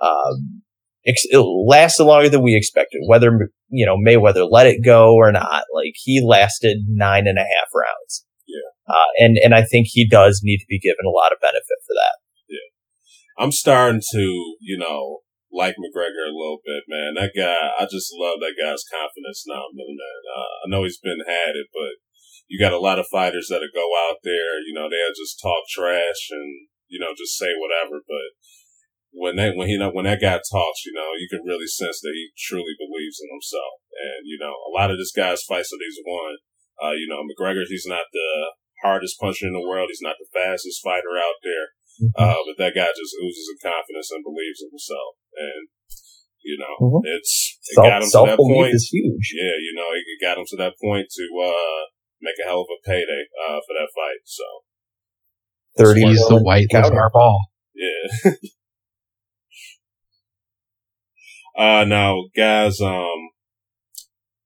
Speaker 3: Um, it lasted longer than we expected. Whether you know Mayweather let it go or not, like he lasted nine and a half rounds.
Speaker 1: Yeah.
Speaker 3: Uh, and and I think he does need to be given a lot of benefit for that.
Speaker 1: Yeah, I'm starting to, you know, like McGregor a little bit, man. That guy, I just love that guy's confidence now, man. Uh, I know he's been had it, but you got a lot of fighters that'll go out there, you know, they'll just talk trash and, you know, just say whatever. But when that, when he, when that guy talks, you know, you can really sense that he truly believes in himself. And, you know, a lot of this guy's fights that he's won, uh, you know, McGregor, he's not the hardest puncher in the world. He's not the fastest fighter out there. Uh, but that guy just oozes of confidence and believes in himself. And, you know,
Speaker 3: Mhm.
Speaker 1: it's, it got him
Speaker 3: Self
Speaker 1: to that
Speaker 3: belief
Speaker 1: point.
Speaker 3: is huge.
Speaker 1: Yeah, you know, it got him to that point to, uh, make a hell of a payday, uh, for that fight. So,
Speaker 3: Thirty.
Speaker 2: He's the
Speaker 3: million
Speaker 2: white
Speaker 3: counter.
Speaker 2: LaVar Ball.
Speaker 1: yeah. uh, now, guys, um,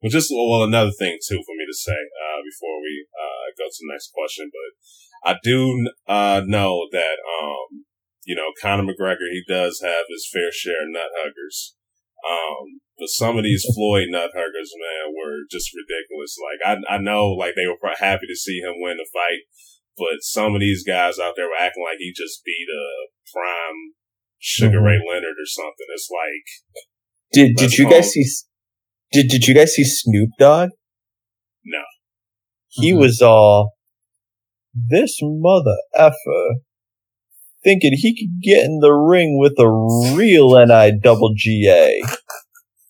Speaker 1: well, just, well, another thing too for me to say, uh, before we, uh, go to the next question, but I do, uh, know that, um, you know, Conor McGregor, he does have his fair share of nut huggers. Um, but some of these Floyd nut huggers, man, were just ridiculous. Like, I, I know, like, they were happy to see him win the fight, but some of these guys out there were acting like he just beat a prime Sugar
Speaker 3: Mhm.
Speaker 1: Ray Leonard or something. It's like,
Speaker 3: Did did
Speaker 1: Let's
Speaker 3: you guys see? Did did you guys see Snoop Dogg?
Speaker 1: No.
Speaker 3: He
Speaker 2: Mhm.
Speaker 3: was all this mother effer thinking he could get in the ring with a real NI double GA.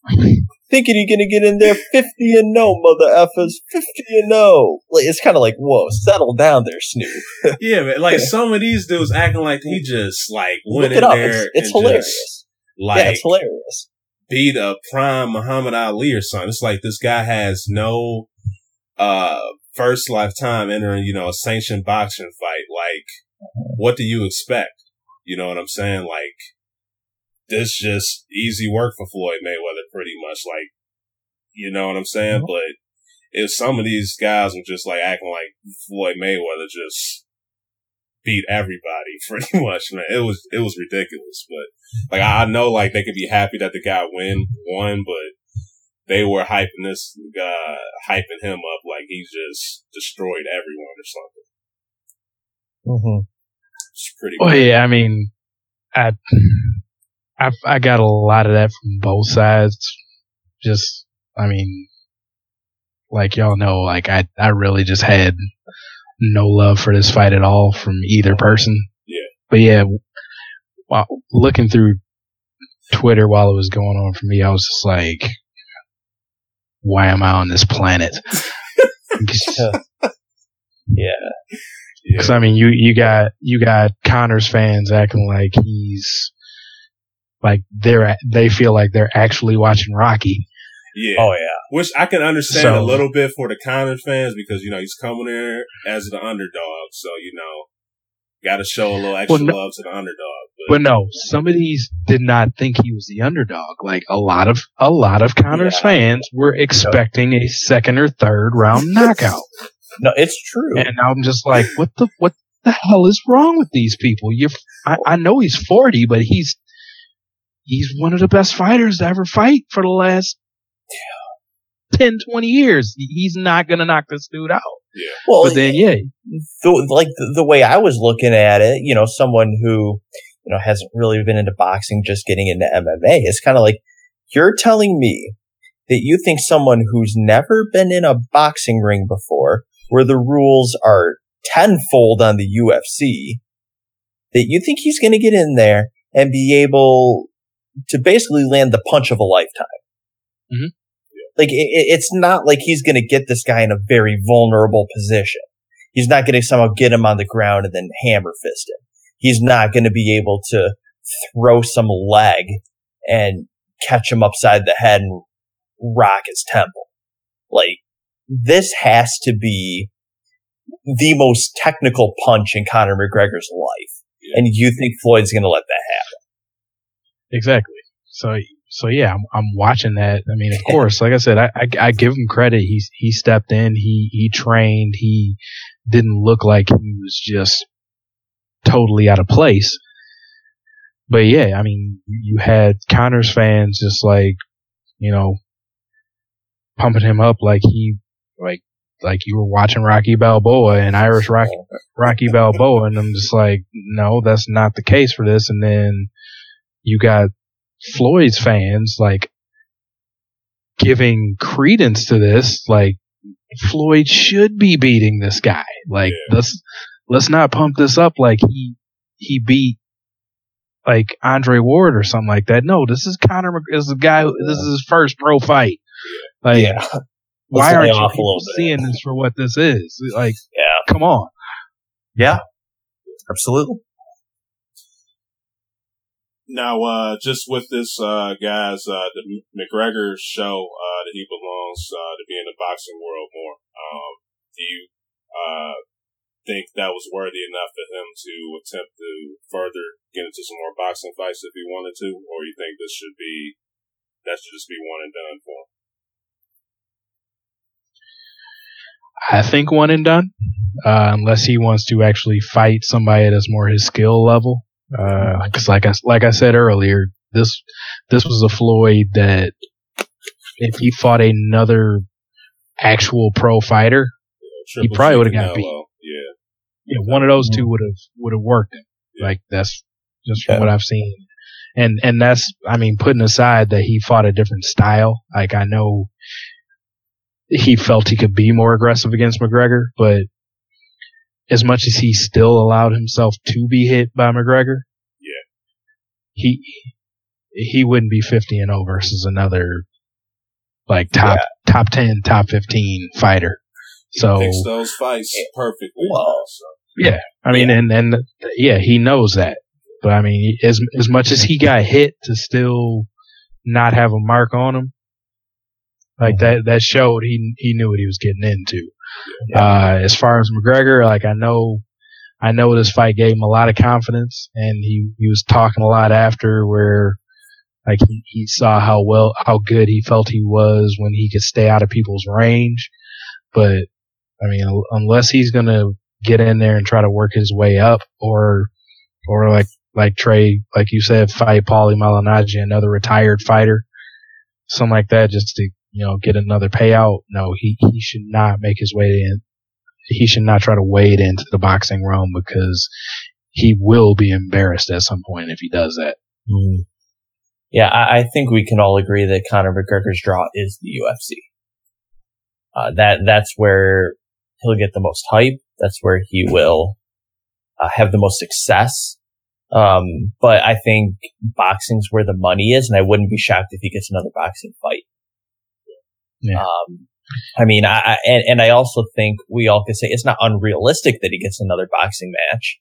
Speaker 3: thinking he gonna get in there fifty and no mother effers fifty and no. Like it's kind of like whoa, settle down there, Snoop.
Speaker 1: yeah, man, like some of these dudes acting like he just like went
Speaker 3: Look it
Speaker 1: in
Speaker 3: up.
Speaker 1: there
Speaker 3: It's, it's
Speaker 1: and
Speaker 3: hilarious.
Speaker 1: just,
Speaker 3: yeah,
Speaker 1: like
Speaker 3: it's hilarious.
Speaker 1: Beat a prime Muhammad Ali or something. It's like this guy has no uh first lifetime entering, you know, a sanctioned boxing fight. Like, what do you expect? You know what I'm saying? Like, this just easy work for Floyd Mayweather, pretty much. Like, you know what I'm saying?
Speaker 3: Mhm.
Speaker 1: But if some of these guys are just like acting like Floyd Mayweather just beat everybody pretty much, man. It was it was ridiculous. But like I know like they could be happy that the guy win won, but they were hyping this guy hyping him up like he just destroyed everyone or something.
Speaker 3: Mm-hmm.
Speaker 1: It's pretty
Speaker 2: Well, yeah, I mean, I, I, I got a lot of that from both sides. Just, I mean, like y'all know, like I, I really just had no love for this fight at all from either person.
Speaker 1: Yeah.
Speaker 2: But yeah, while looking through Twitter while it was going on for me, I was just like, why am I on this planet?
Speaker 3: Yeah.
Speaker 2: Because I mean, you you got you got Conor's fans acting like he's like they're they feel like they're actually watching Rocky.
Speaker 1: Yeah.
Speaker 3: Oh yeah.
Speaker 1: Which I can understand
Speaker 2: So-
Speaker 1: a little bit for the Conor fans because, you know, he's coming there as the underdog. So, you know, got to show a little extra
Speaker 2: Well, no-
Speaker 1: love to the underdog.
Speaker 2: But no, some of these did not think he was the underdog. Like a lot of a lot of Conor's
Speaker 3: Yeah.
Speaker 2: fans were expecting a second or third round knockout,
Speaker 3: No, it's true.
Speaker 2: and I'm just like, what the what the hell is wrong with these people? You, I, I know he's 40, but he's he's one of the best fighters to ever fight for the last 10, 20 years. He's not gonna knock this dude out. Yeah.
Speaker 3: well,
Speaker 2: But then, yeah,
Speaker 3: the, like the, the way I was looking at it, you know, someone who, you know, hasn't really been into boxing, just getting into MMA, it's kind of like you're telling me that you think someone who's never been in a boxing ring before, where the rules are tenfold on the UFC, that you think he's going to get in there and be able to basically land the punch of a lifetime.
Speaker 2: Mhm.
Speaker 3: Like it- it's not like he's going to get this guy in a very vulnerable position. He's not going to somehow get him on the ground and then hammer fist him. He's not going to be able to throw some leg and catch him upside the head and rock his temple. Like this has to be the most technical punch in Conor McGregor's life.
Speaker 1: Yeah.
Speaker 3: And you think Floyd's going to let that happen?
Speaker 2: Exactly. So, so yeah, I'm, I'm watching that. I mean, of course, like I said, I, I, I give him credit. He, he stepped in, he, he trained, he didn't look like he was just totally out of place. But yeah, I mean, you had Conor's fans just like, you know, pumping him up like he, like, like you were watching Rocky Balboa and Irish Rocky, Rocky Balboa. And I'm just like, no, that's not the case for this. And then you got Floyd's fans like giving credence to this, like Floyd should be beating this guy. Like
Speaker 1: Yeah.
Speaker 2: let's let's not pump this up like he he beat like Andre Ward or something like that. No, this is Conor. Mc- This is a guy. who- This is his first pro fight. Like, why aren't you people seeing this for what this is? Like,
Speaker 3: Yeah.
Speaker 2: come on.
Speaker 3: Yeah. Absolutely.
Speaker 1: Now, uh, just with this, uh, guys, uh, the McGregor show, uh, that he belongs, uh, to be in the boxing world more. Um, do you, uh, think that was worthy enough for him to attempt to further get into some more boxing fights if he wanted to? Or you think this should be, that should just be one and done for him?
Speaker 2: I think one and done, uh, unless he wants to actually fight somebody that's more his skill level. Because like I like I said earlier, this this was a Floyd that if he fought another actual pro fighter,
Speaker 1: he
Speaker 2: probably would've got beat.
Speaker 1: Yeah.
Speaker 2: one of those two mm-hmm. would have would have worked him. Like that's just from
Speaker 3: Yeah.
Speaker 2: what I've seen, and and that's I mean putting aside that he fought a different style. Like I know he felt he could be more aggressive against McGregor, but as much as he still allowed himself to be hit by McGregor,
Speaker 1: Yeah.
Speaker 2: he he wouldn't be fifty and zero versus another like top top ten, top fifteen fighter.
Speaker 1: He
Speaker 2: So
Speaker 1: picks those fights eh, perfectly.
Speaker 3: Well,
Speaker 1: so.
Speaker 2: I mean, and and yeah, he knows that. But I mean, as as much as he got hit to still not have a mark on him, like that that showed he he knew what he was getting into. Uh, as far as McGregor, like I know, I know this fight gave him a lot of confidence, and he he was talking a lot after where. Like he, he saw how well, how good he felt he was when he could stay out of people's range. But I mean, unless he's gonna get in there and try to work his way up, or or like like Trey, like you said, fight Paulie Malignaggi, another retired fighter, something like that, just to you know get another payout. No, he he should not make his way in. He should not try to wade into the boxing realm because he will be embarrassed at some point if he does that.
Speaker 3: Mm. Yeah, I, I, think we can all agree that Conor McGregor's draw is the UFC. Uh, that that's where he'll get the most hype. That's where he will uh, have the most success. Um, but I think boxing's where the money is, and I wouldn't be shocked if he gets another boxing fight. Yeah. Um, I mean, I, and, and I also think we all can say it's not unrealistic that he gets another boxing match,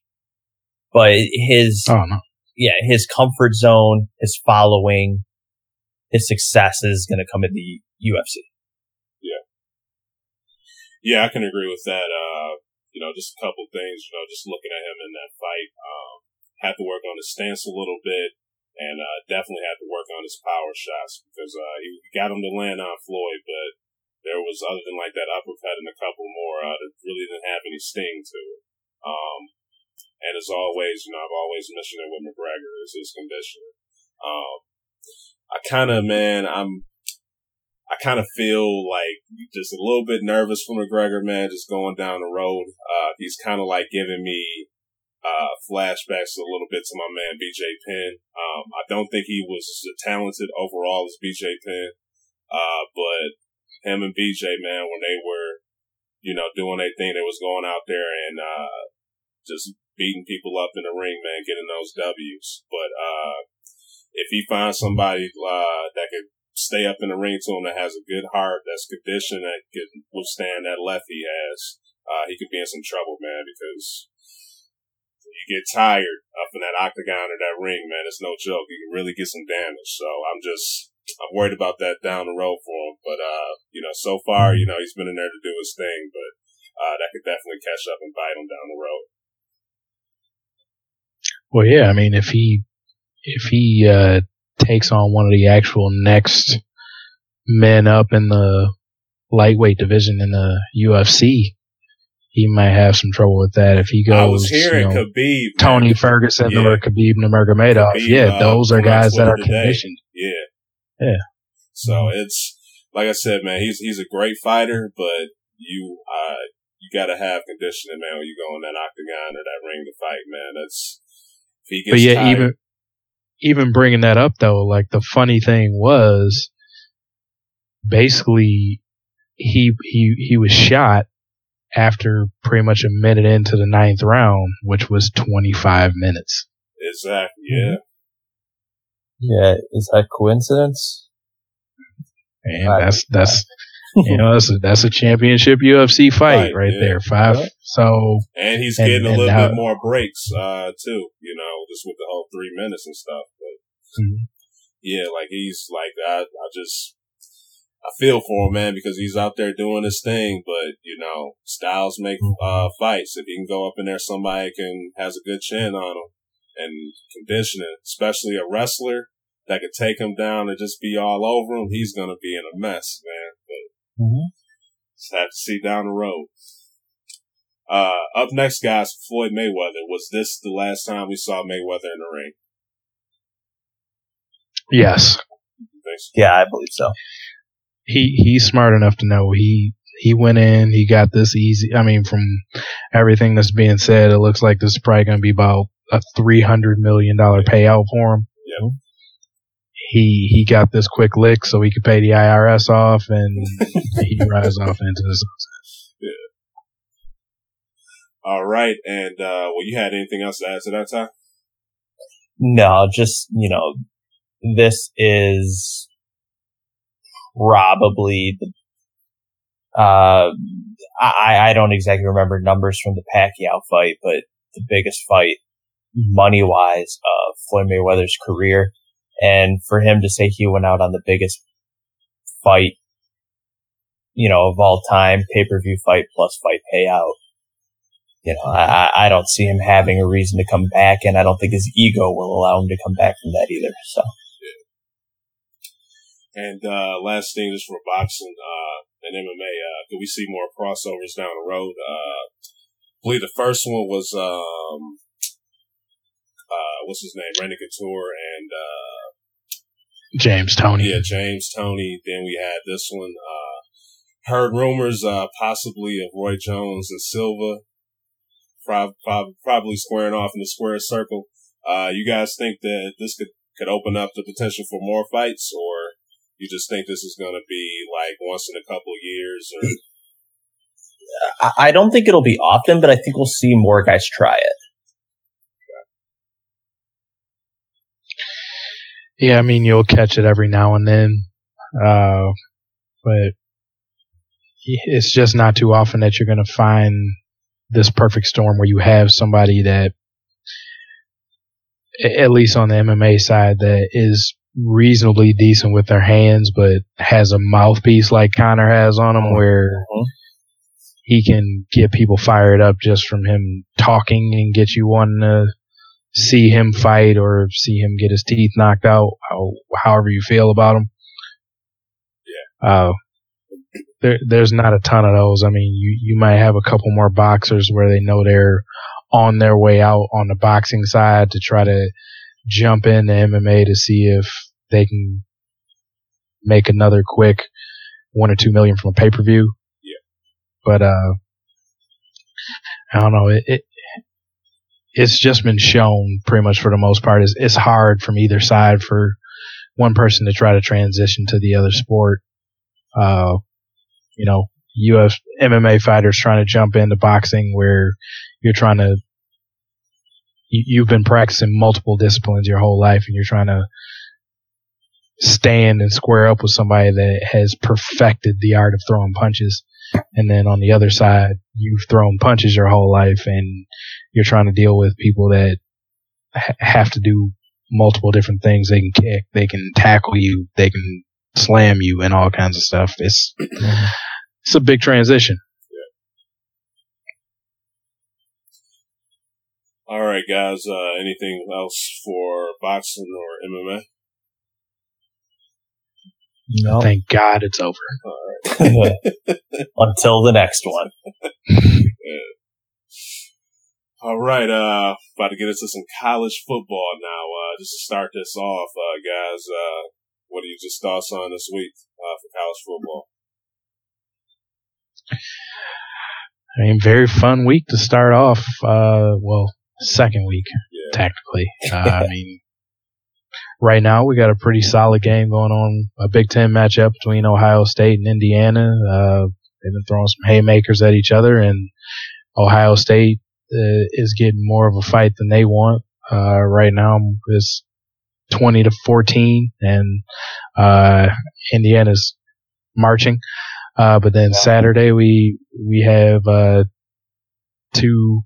Speaker 3: but his
Speaker 2: oh, no.
Speaker 3: yeah his comfort zone, his following, his success is going to come in the UFC.
Speaker 1: Yeah, I can agree with that. Uh, you know, just a couple things. You know, just looking at him in that fight, um, had to work on his stance a little bit and uh, definitely had to work on his power shots because uh, he got him to land on Floyd, but there was other than like that uppercut and a couple more uh, that really didn't have any sting to it. Um, and as always, you know, I've always mentioned it with McGregor is his conditioning. Um, I kind of, man, I'm, I kind of feel like just a little bit nervous for McGregor, man, just going down the road. Uh, he's kind of like giving me uh, flashbacks a little bit to my man BJ Penn. Um, I don't think he was as talented overall as BJ Penn, uh, but him and BJ, man, when they were, you know, doing their thing, they was going out there and uh, just beating people up in the ring, man, getting those W's. But uh, if he finds somebody uh, that could stay up in the ring to him that has a good heart, that's conditioned, that could withstand that left he has, uh, he could be in some trouble, man, because you get tired up in that octagon or that ring, man, it's no joke. You can really get some damage. So I'm just, I'm worried about that down the road for him. But, uh, you know, so far, you know, he's been in there to do his thing, but, uh, that could definitely catch up and bite him down the road.
Speaker 2: Well, yeah, I mean, if he, if he, uh, takes on one of the actual next men up in the lightweight division in the UFC, he might have some trouble with that if he goes. I was hearing you know, Khabib, Tony Ferguson yeah. or Khabib Nurmagomedov. Khabib, yeah, uh, those are guys that are today. conditioned.
Speaker 1: Yeah,
Speaker 2: yeah.
Speaker 1: So it's like I said, man. He's he's a great fighter, but you uh you got to have conditioning, man. When you go in that octagon or that ring to fight, man. That's if he gets. But yeah, tired,
Speaker 2: even even bringing that up though, like the funny thing was, basically, he he he was shot after pretty much a minute into the ninth round, which was 25 minutes.
Speaker 1: Exactly. Mm-hmm. Yeah.
Speaker 3: Yeah. Is that coincidence?
Speaker 2: And that's, that's, you know, that's a, that's a championship UFC fight right, right yeah. there. Five. Yeah. So.
Speaker 1: And he's getting and, a little bit more breaks, uh, too, you know, just with the whole three minutes and stuff. But mm-hmm. yeah, like he's like, I, I just, I feel for him, man, because he's out there doing his thing. But you know, styles make uh, fights. If he can go up in there, somebody can has a good chin on him and conditioning, especially a wrestler that could take him down and just be all over him. He's gonna be in a mess, man. But mm-hmm. just have to see down the road. Uh, up next, guys, Floyd Mayweather. Was this the last time we saw Mayweather in the ring?
Speaker 2: Yes.
Speaker 3: Yeah, I believe so
Speaker 2: he he's smart enough to know he he went in, he got this easy. I mean, from everything that's being said, it looks like this is probably going to be about a three hundred million dollar payout for him.
Speaker 1: Yeah.
Speaker 2: He he got this quick lick so he could pay the IRS off, and he rides off into the sunset.
Speaker 1: Yeah. All right, and uh, well, you had anything else to add to that, Ty?
Speaker 3: No, just you know, this is probably the uh, I, I don't exactly remember numbers from the Pacquiao fight, but the biggest fight money wise of Floyd Mayweather's career. And for him to say he went out on the biggest fight, you know, of all time, pay per view fight plus fight payout, you know, I, I don't see him having a reason to come back, and I don't think his ego will allow him to come back from that either. So.
Speaker 1: And uh, last thing is for boxing uh, and MMA. Uh, we see more crossovers down the road? Uh, believe the first one was um, uh, what's his name, Randy Couture
Speaker 2: James Toney.
Speaker 1: Yeah, James Toney. Then we had this one. Uh, heard rumors, uh, possibly of Roy Jones and Silva, probably squaring off in the square circle. Uh, you guys think that this could could open up the potential for more fights, or you just think this is going to be like once in a couple of years?
Speaker 3: Or I don't think it'll be often, but I think we'll see more guys try it.
Speaker 2: Yeah, I mean you'll catch it every now and then, uh, but it's just not too often that you're going to find this perfect storm where you have somebody that, at least on the MMA side, that is reasonably decent with their hands, but has a mouthpiece like Conor has on him, uh-huh. where uh-huh. he can get people fired up just from him talking and get you wanting to see him fight or see him get his teeth knocked out, how, however you feel about him. Yeah. Uh, there, there's not a ton of those. I mean, you, you might have a couple more boxers where they know they're on their way out on the boxing side to try to jump into MMA to see if they can make another quick one or two million from a pay per view.
Speaker 1: Yeah.
Speaker 2: But, uh, I don't know. It, it, it's just been shown pretty much for the most part is it's hard from either side for one person to try to transition to the other sport. Uh, you know, UF MMA fighters trying to jump into boxing where you're trying to, you, you've been practicing multiple disciplines your whole life and you're trying to stand and square up with somebody that has perfected the art of throwing punches. And then on the other side, you've thrown punches your whole life and you're trying to deal with people that ha- have to do multiple different things. They can kick, they can tackle you, they can slam you and all kinds of stuff. It's, it's a big transition. Yeah.
Speaker 1: All right, guys. Uh, anything else for boxing or MMA?
Speaker 2: No. Thank God it's over.
Speaker 3: Until the next one.
Speaker 1: Right, uh, about to get into some college football now. Uh, just to start this off, uh, guys, uh, what are you just thoughts on this week, uh, for college football?
Speaker 2: I mean, very fun week to start off. Uh, well, second week, yeah. technically. Uh, I mean, right now we got a pretty solid game going on, a Big Ten matchup between Ohio State and Indiana. Uh, they've been throwing some haymakers at each other, and Ohio State is getting more of a fight than they want. Uh, right now it's 20 to 14, and uh, Indiana's marching. Uh, but then Saturday we we have uh, two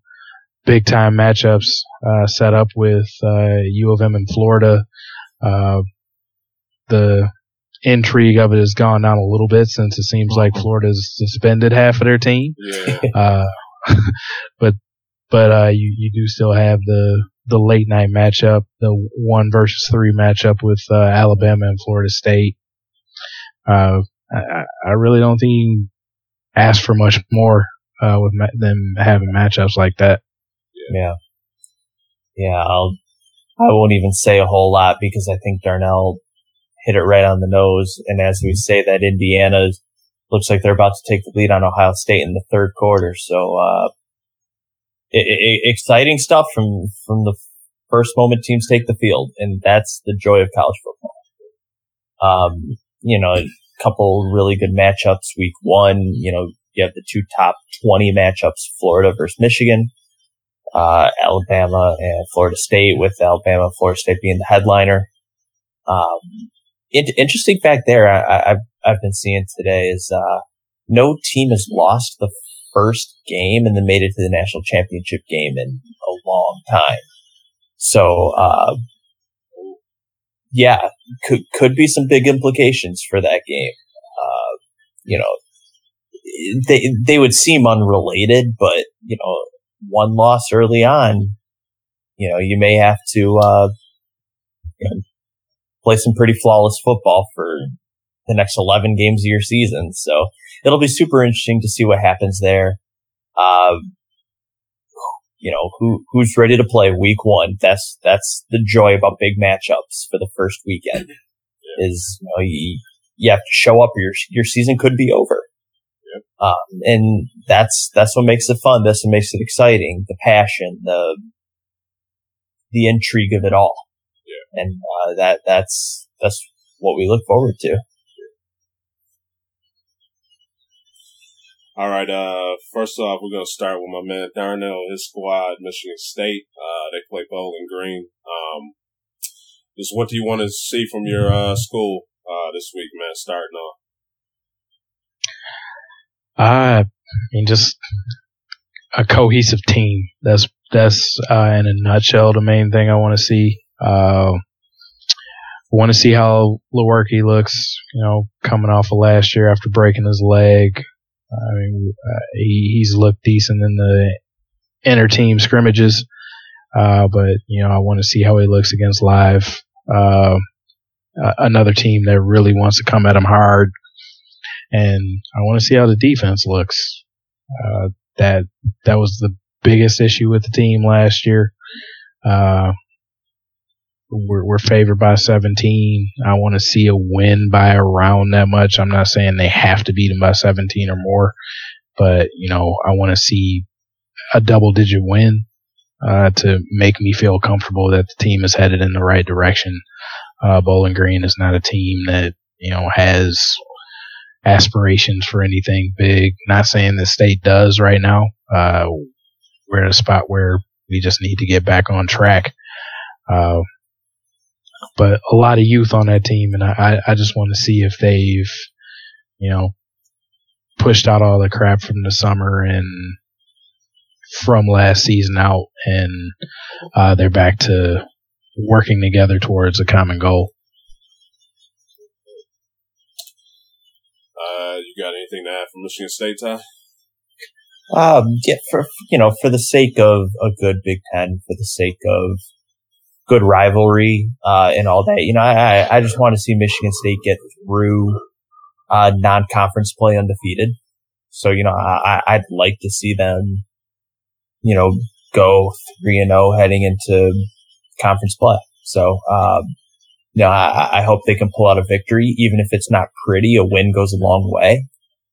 Speaker 2: big time matchups uh, set up with uh, U of M in Florida. Uh, the intrigue of it has gone down a little bit since it seems like mm-hmm. Florida's suspended half of their team.
Speaker 1: Yeah.
Speaker 2: Uh, but but uh, you you do still have the the late night matchup, the one versus three matchup with uh, Alabama and Florida State. Uh, I, I really don't think you can ask for much more uh, with ma- them having matchups like that.
Speaker 3: Yeah. Yeah, I'll, I won't even say a whole lot because I think Darnell hit it right on the nose. And as we say that Indiana looks like they're about to take the lead on Ohio State in the third quarter. So, uh, exciting stuff from, from the first moment teams take the field. And that's the joy of college football. Um, you know, a couple really good matchups week one, you know, you have the two top 20 matchups, Florida versus Michigan uh, Alabama and Florida State, with Alabama Florida State being the headliner. Um, in- interesting fact there, I- have I've been seeing today is uh, no team has lost the first game and then made it to the national championship game in a long time. So, uh, yeah, could could be some big implications for that game. Uh, you know, they they would seem unrelated, but you know, one loss early on, you know, you may have to uh, you know, play some pretty flawless football for the next 11 games of your season. So it'll be super interesting to see what happens there. Uh, you know, who, who's ready to play week one. That's, that's the joy about big matchups for the first weekend yeah. is, you know, you, you have to show up or your, your season could be over. Yep. Um, and that's, that's what makes it fun. That's what makes it exciting. The passion, the, the intrigue of it all. Yeah. And, uh, that, that's, that's what we look forward to.
Speaker 1: All right. Uh, first off, we're gonna start with my man Darnell, his squad, Michigan State. Uh, they play Bowling Green. Um, just what do you want to see from your uh, school uh, this week, man? Starting off.
Speaker 2: Uh, I mean, just a cohesive team. That's that's uh, in a nutshell the main thing I want to see. Uh, want to see how Lewerke looks, you know, coming off of last year after breaking his leg. I mean, uh, he, he's looked decent in the inter team scrimmages, uh, but you know, I want to see how he looks against live. Uh, another team that really wants to come at him hard, and I want to see how the defense looks. Uh, that that was the biggest issue with the team last year. Uh, we're, we're favored by 17. I want to see a win by around that much. I'm not saying they have to beat them by 17 or more, but you know, I want to see a double digit win, uh, to make me feel comfortable that the team is headed in the right direction. Uh, Bowling Green is not a team that, you know, has aspirations for anything big. Not saying the state does right now. Uh, we're in a spot where we just need to get back on track. Uh, but a lot of youth on that team, and I, I just want to see if they've, you know, pushed out all the crap from the summer and from last season out, and uh, they're back to working together towards a common goal.
Speaker 1: Uh, you got anything to add from Michigan State, Ty?
Speaker 3: Um, yeah, for you know, for the sake of a good Big Ten, for the sake of good rivalry uh, and all that. You know, I I just want to see Michigan State get through uh, non-conference play undefeated. So you know, I I'd like to see them, you know, go three and zero oh heading into conference play. So, um, you know, I, I hope they can pull out a victory, even if it's not pretty. A win goes a long way.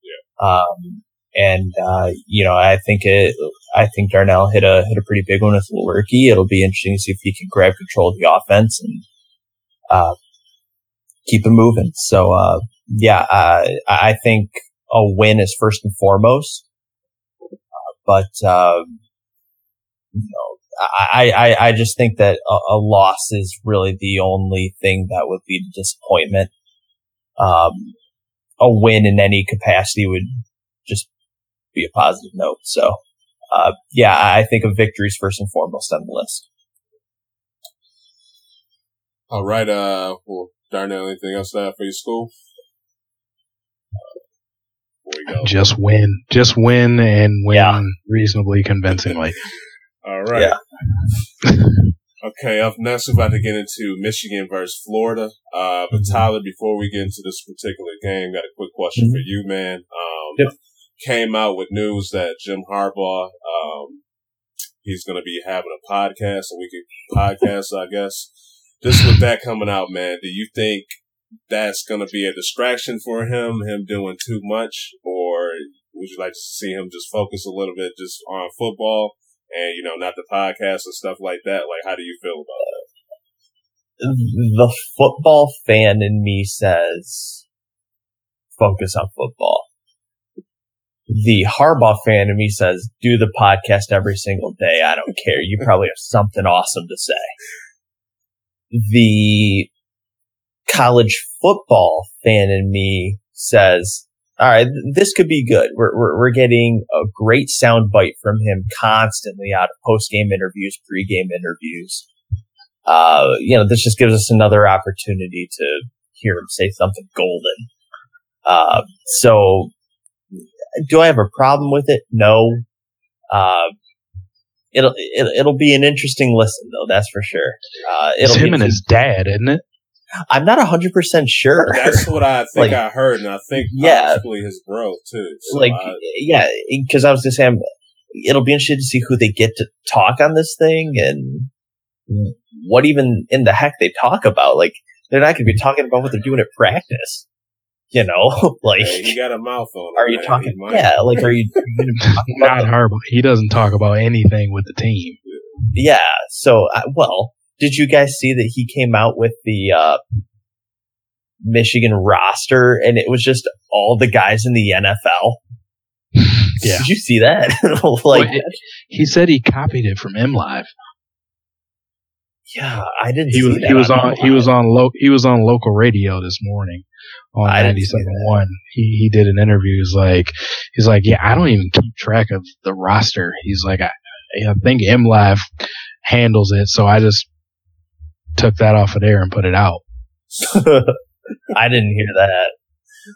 Speaker 3: Yeah. Um, and uh, you know, I think it. I think Darnell hit a hit a pretty big one with Lewerke. It'll be interesting to see if he can grab control of the offense and uh, keep it moving. So uh, yeah, uh, I think a win is first and foremost. but um, you know, I, I I just think that a, a, loss is really the only thing that would lead to disappointment. Um, a win in any capacity would just be a positive note. So, uh, yeah, I think of victories first and foremost on the list.
Speaker 1: All right. Uh, well, Darnell, anything else to add for your school?
Speaker 2: Just win, just win, and win yeah. reasonably convincingly.
Speaker 1: All right. Yeah. okay, up next we're about to get into Michigan versus Florida. Uh, but mm-hmm. Tyler, before we get into this particular game, got a quick question mm-hmm. for you, man. Um, yep came out with news that Jim Harbaugh, um, he's going to be having a podcast, a weekly podcast, I guess. Just with that coming out, man, do you think that's going to be a distraction for him, him doing too much, or would you like to see him just focus a little bit just on football and, you know, not the podcast and stuff like that? Like, how do you feel about that?
Speaker 3: The football fan in me says focus on football the Harbaugh fan in me says, do the podcast every single day. I don't care. You probably have something awesome to say. The college football fan in me says, all right, this could be good. We're, we're, we're getting a great sound bite from him constantly out of post game interviews, pre game interviews. Uh, you know, this just gives us another opportunity to hear him say something golden. Uh, so do I have a problem with it? No. Uh, it'll, it'll, it'll be an interesting listen though. That's for sure.
Speaker 2: Uh, it'll it's him and his dad, isn't it?
Speaker 3: I'm not hundred percent sure.
Speaker 1: That's what I think like, I heard, and I think yeah, possibly his bro too.
Speaker 3: So like, I, yeah, because I was just saying, it'll be interesting to see who they get to talk on this thing and what even in the heck they talk about. Like they're not going to be talking about what they're doing at practice. You know, like
Speaker 1: Hey, he got a mouth on.
Speaker 3: are you talking? Yeah, like are you? Are you talking about
Speaker 2: Not
Speaker 3: the-
Speaker 2: Harbaugh. He doesn't talk about anything with the team.
Speaker 3: Yeah. So, uh, well, did you guys see that he came out with the uh, Michigan roster, and it was just all the guys in the NFL?
Speaker 2: Yeah.
Speaker 3: Did you see that? like,
Speaker 2: Well, it- He said he copied it from MLive.
Speaker 3: Yeah, I didn't.
Speaker 2: He was
Speaker 3: see that
Speaker 2: he was on he was on lo- he was on local radio this morning on ninety seven one. He he did an interview. He's like he's like yeah I don't even keep track of the roster. He's like I I think MLive handles it, so I just took that off of there and put it out.
Speaker 3: I didn't hear that.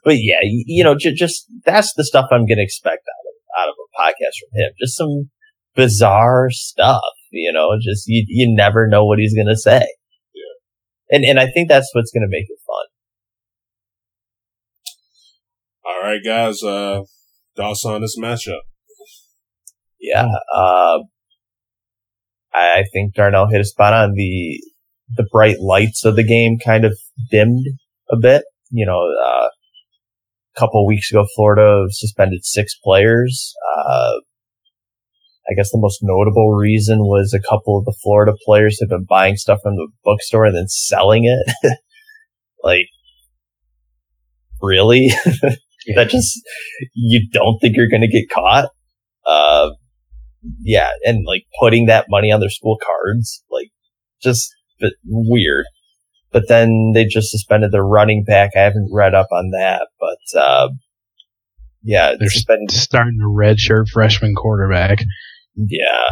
Speaker 3: But yeah, you, you know, j- just that's the stuff I'm going to expect out of out of a podcast from him. Just some bizarre stuff, you know. Just you you never know what he's going to say. Yeah. And and I think that's what's going to make it fun.
Speaker 1: All right, guys. Uh, thoughts on this matchup?
Speaker 3: Yeah. Uh, I, I think Darnell hit a spot on the the bright lights of the game kind of dimmed a bit. You know, uh, a couple weeks ago, Florida suspended six players. Uh, I guess the most notable reason was a couple of the Florida players have been buying stuff from the bookstore and then selling it. like, really? that just, you don't think you're going to get caught? Uh, yeah, and like putting that money on their school cards, like just but weird. But then they just suspended their running back. I haven't read up on that, but uh, yeah,
Speaker 2: They're
Speaker 3: suspended.
Speaker 2: starting a redshirt freshman quarterback.
Speaker 3: Yeah,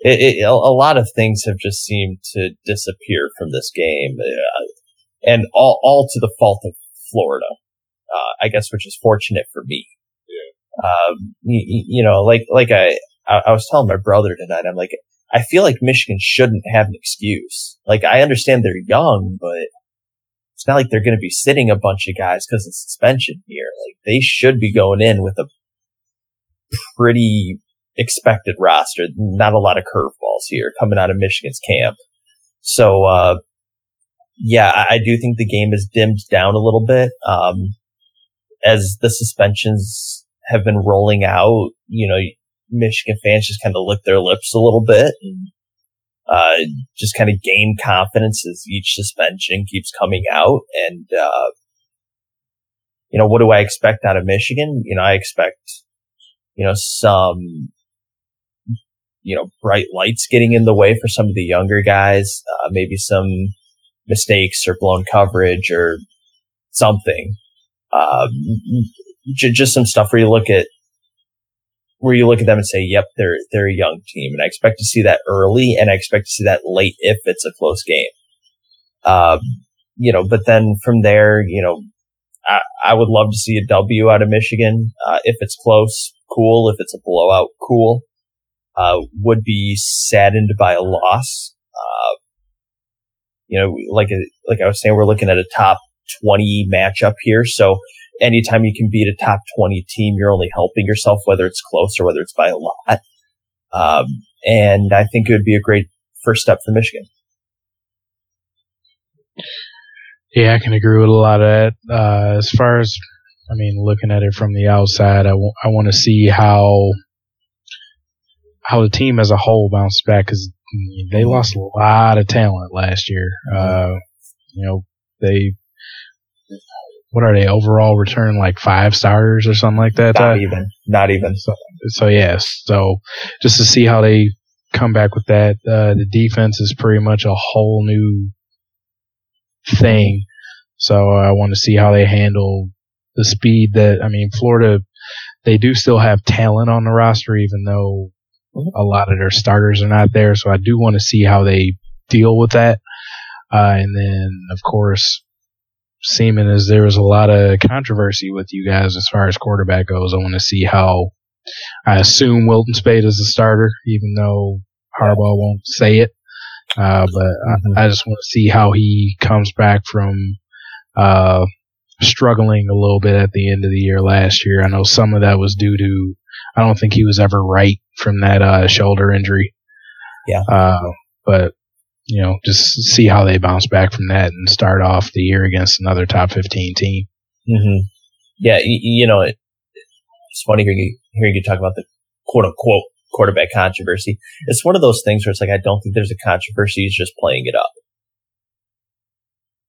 Speaker 3: it, it, a, lot of things have just seemed to disappear from this game, uh, and all all to the fault of Florida, uh, I guess, which is fortunate for me. Yeah. Um, you, you know, like like I I, I was telling my brother tonight, I'm like, I feel like Michigan shouldn't have an excuse. Like, I understand they're young, but it's not like they're going to be sitting a bunch of guys because of suspension here. Like, they should be going in with a pretty expected roster. Not a lot of curveballs here coming out of Michigan's camp. So, uh, yeah, I, I do think the game is dimmed down a little bit. Um, as the suspensions have been rolling out, you know, Michigan fans just kind of lick their lips a little bit and uh, just kind of gain confidence as each suspension keeps coming out. And, uh, you know, what do I expect out of Michigan? You know, I expect, you know, some, you know, bright lights getting in the way for some of the younger guys, uh, maybe some mistakes or blown coverage or something. Um, j- just some stuff where you look at where you look at them and say, "Yep, they're they're a young team," and I expect to see that early, and I expect to see that late if it's a close game. Um, you know, but then from there, you know, I, I would love to see a W out of Michigan. Uh, if it's close, cool. If it's a blowout, cool. Uh, would be saddened by a loss. Uh, you know, like like I was saying, we're looking at a top twenty matchup here, so anytime you can beat a top 20 team, you're only helping yourself, whether it's close or whether it's by a lot. Um, and I think it would be a great first step for Michigan.
Speaker 2: Yeah, I can agree with a lot of that. Uh, as far as, I mean, looking at it from the outside, I, w- I want to see how how the team as a whole bounced back because they lost a lot of talent last year. Uh, you know, they what are they overall return like five starters or something like that?
Speaker 3: Not
Speaker 2: Ty?
Speaker 3: even, not even.
Speaker 2: So, so yes, so just to see how they come back with that. Uh, the defense is pretty much a whole new thing. So I want to see how they handle the speed that, I mean, Florida, they do still have talent on the roster, even though a lot of their starters are not there. So I do want to see how they deal with that. Uh, and then, of course, seeming as there was a lot of controversy with you guys as far as quarterback goes, I want to see how. I assume Wilton Speight is the starter, even though Harbaugh won't say it. Uh, but I, I just want to see how he comes back from uh, struggling a little bit at the end of the year last year. I know some of that was due to I don't think he was ever right from that uh, shoulder injury.
Speaker 3: Yeah.
Speaker 2: Uh, but you know, just see how they bounce back from that and start off the year against another top 15 team.
Speaker 3: Mm-hmm. Yeah, you, you know, it, it's funny hearing you, hearing you talk about the quote unquote quarterback controversy. It's one of those things where it's like, I don't think there's a controversy. He's just playing it up.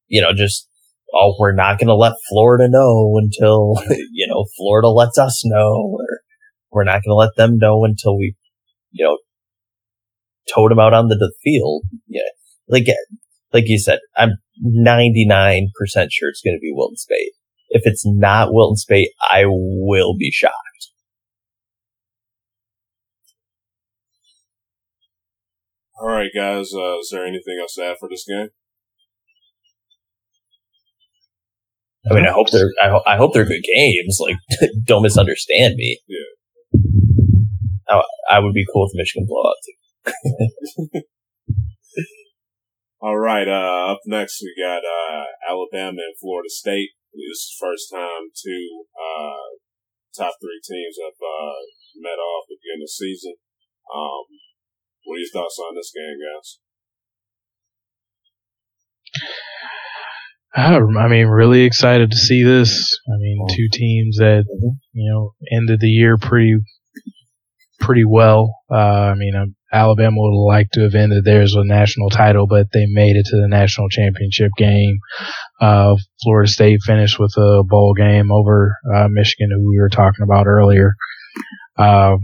Speaker 3: You know, just, oh, we're not going to let Florida know until, you know, Florida lets us know, or we're not going to let them know until we, you know, tote them out on the, the field. Yeah. Like, like you said, I'm 99% sure it's going to be Wilton Speight. If it's not Wilton Speight, I will be shocked.
Speaker 1: All right, guys. Uh, is there anything else to add for this game?
Speaker 3: I mean, I hope they're I, ho- I hope they're good games. Like, don't misunderstand me.
Speaker 1: Yeah.
Speaker 3: I, I would be cool with Michigan blowout too.
Speaker 1: All right. Uh, up next, we got uh, Alabama and Florida State. This is the first time two uh, top three teams have uh, met off at the beginning of the season. Um, what are your thoughts on this game, guys?
Speaker 2: I mean, really excited to see this. I mean, two teams that you know ended the year pretty pretty well. Uh, I mean, um, Alabama would like to have ended theirs with a national title, but they made it to the national championship game. Uh, Florida State finished with a bowl game over uh, Michigan, who we were talking about earlier. Uh,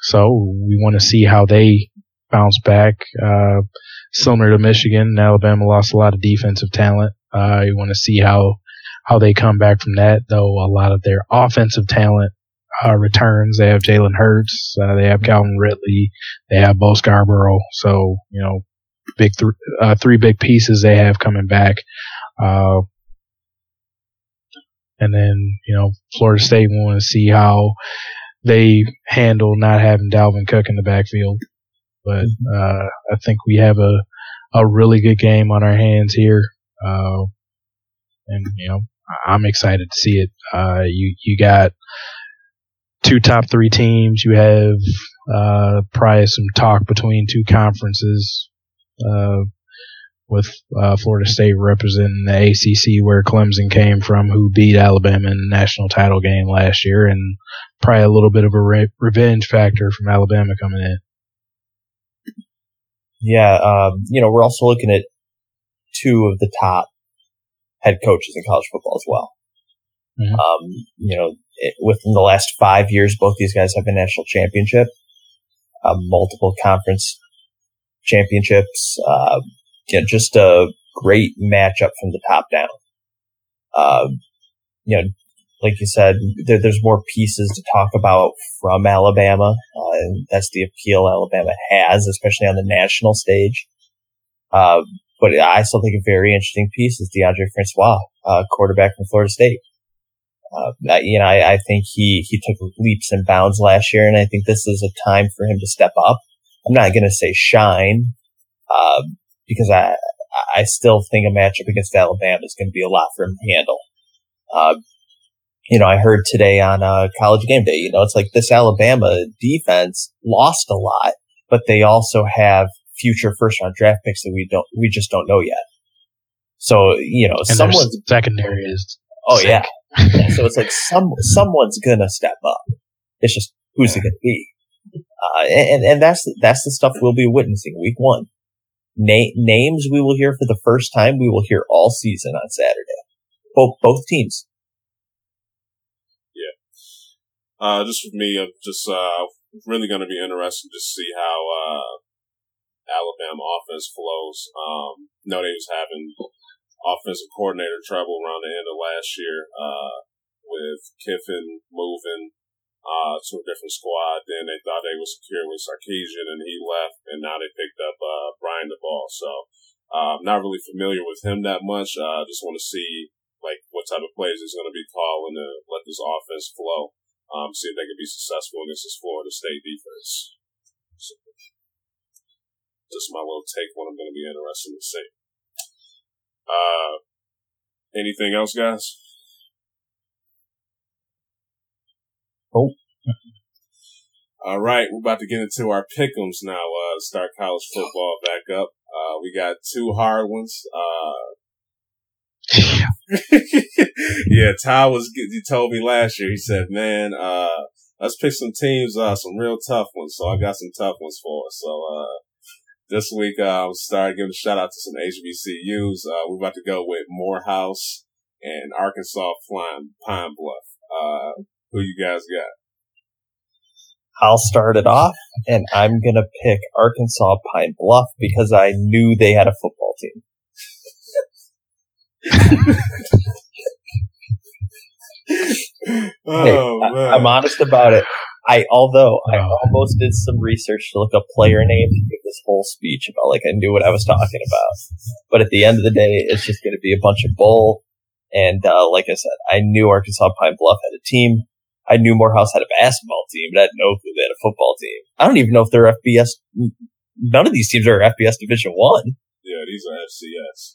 Speaker 2: so we want to see how they bounce back. Uh, similar to Michigan, Alabama lost a lot of defensive talent. Uh, you want to see how how they come back from that, though. A lot of their offensive talent uh, returns. They have Jalen Hurts. Uh, they have Calvin Ridley. They have Bo Scarborough. So you know, big th- uh, three big pieces they have coming back. Uh, and then you know, Florida State want to see how they handle not having Dalvin Cook in the backfield. But uh, I think we have a a really good game on our hands here. Uh, and you know, I'm excited to see it. You you got two top three teams. You have uh, probably some talk between two conferences. Uh, with uh, Florida State representing the ACC, where Clemson came from, who beat Alabama in the national title game last year, and probably a little bit of a re- revenge factor from Alabama coming in.
Speaker 3: Yeah, um, you know, we're also looking at two of the top head coaches in college football as well.
Speaker 2: Mhm.
Speaker 3: Um, you know, it, within the last five years, both these guys have a national championship, uh, multiple conference championships. Uh, yeah, just a great matchup from the top down. Uh, you know, like you said, there, there's more pieces to talk about from Alabama. Uh, and that's the appeal Alabama has, especially on the national stage. Uh, but I still think a very interesting piece is DeAndre Francois, uh, quarterback from Florida State. Uh, you know, I, I, think he, he took leaps and bounds last year, and I think this is a time for him to step up. I'm not going to say shine, uh, because I, I still think a matchup against Alabama is going to be a lot for him to handle. Uh, you know, I heard today on uh, college game day, you know, it's like this Alabama defense lost a lot, but they also have future first round draft picks that we don't, we just don't know yet. So, you know,
Speaker 2: And
Speaker 3: someone's,
Speaker 2: secondary is
Speaker 3: oh
Speaker 2: sick.
Speaker 3: yeah. Yeah, so it's like some, someone's gonna step up. It's just, who's it gonna be? Uh, and, and that's, that's the stuff we'll be witnessing week one. Na- names we will hear for the first time, we will hear all season on Saturday. Both, both teams. Yeah.
Speaker 1: Uh, just for me, I'm just uh, really going to be interested to see how uh, Alabama offense flows. Um, know they was having offensive coordinator trouble around the end of last year uh, with Kiffin moving uh, to a different squad. Then they thought they were secure with Sarkisian, and he left, and now they picked up uh, Brian Daboll. So uh, I'm not really familiar with him that much. I uh, just want to see like what type of plays he's going to be calling to let this offense flow um, see if they can be successful against this Florida State defense. So, just my little take what I'm going to be interested to see. Uh, anything else, guys?
Speaker 3: Oh.
Speaker 1: All right, we're about to get into our pickums now. Uh, start college football back up. Uh, we got two hard ones. Uh, yeah, Ty was. He told me last year. He said, "Man, uh, let's pick some teams, uh, some real tough ones." So I got some tough ones for us. So uh, this week, uh, I'll start giving a shout out to some HBCUs. Uh, we're about to go with Morehouse and Arkansas Flying Pine Bluff. Uh, who you guys got?
Speaker 3: I'll start it off, and I'm gonna pick Arkansas Pine Bluff because I knew they had a football team.
Speaker 1: oh,
Speaker 3: hey,
Speaker 1: man.
Speaker 3: I, am honest about it. I although I almost did some research to look up player names to give this whole speech about like I knew what I was talking about. But at the end of the day, it's just going to be a bunch of bull. And uh, like I said, I knew Arkansas Pine Bluff had a team. I knew Morehouse had a basketball team, but I didn't know if they had a football team. I don't even know if they're FBS. None of these teams are FBS Division One.
Speaker 1: Yeah, these are FCS.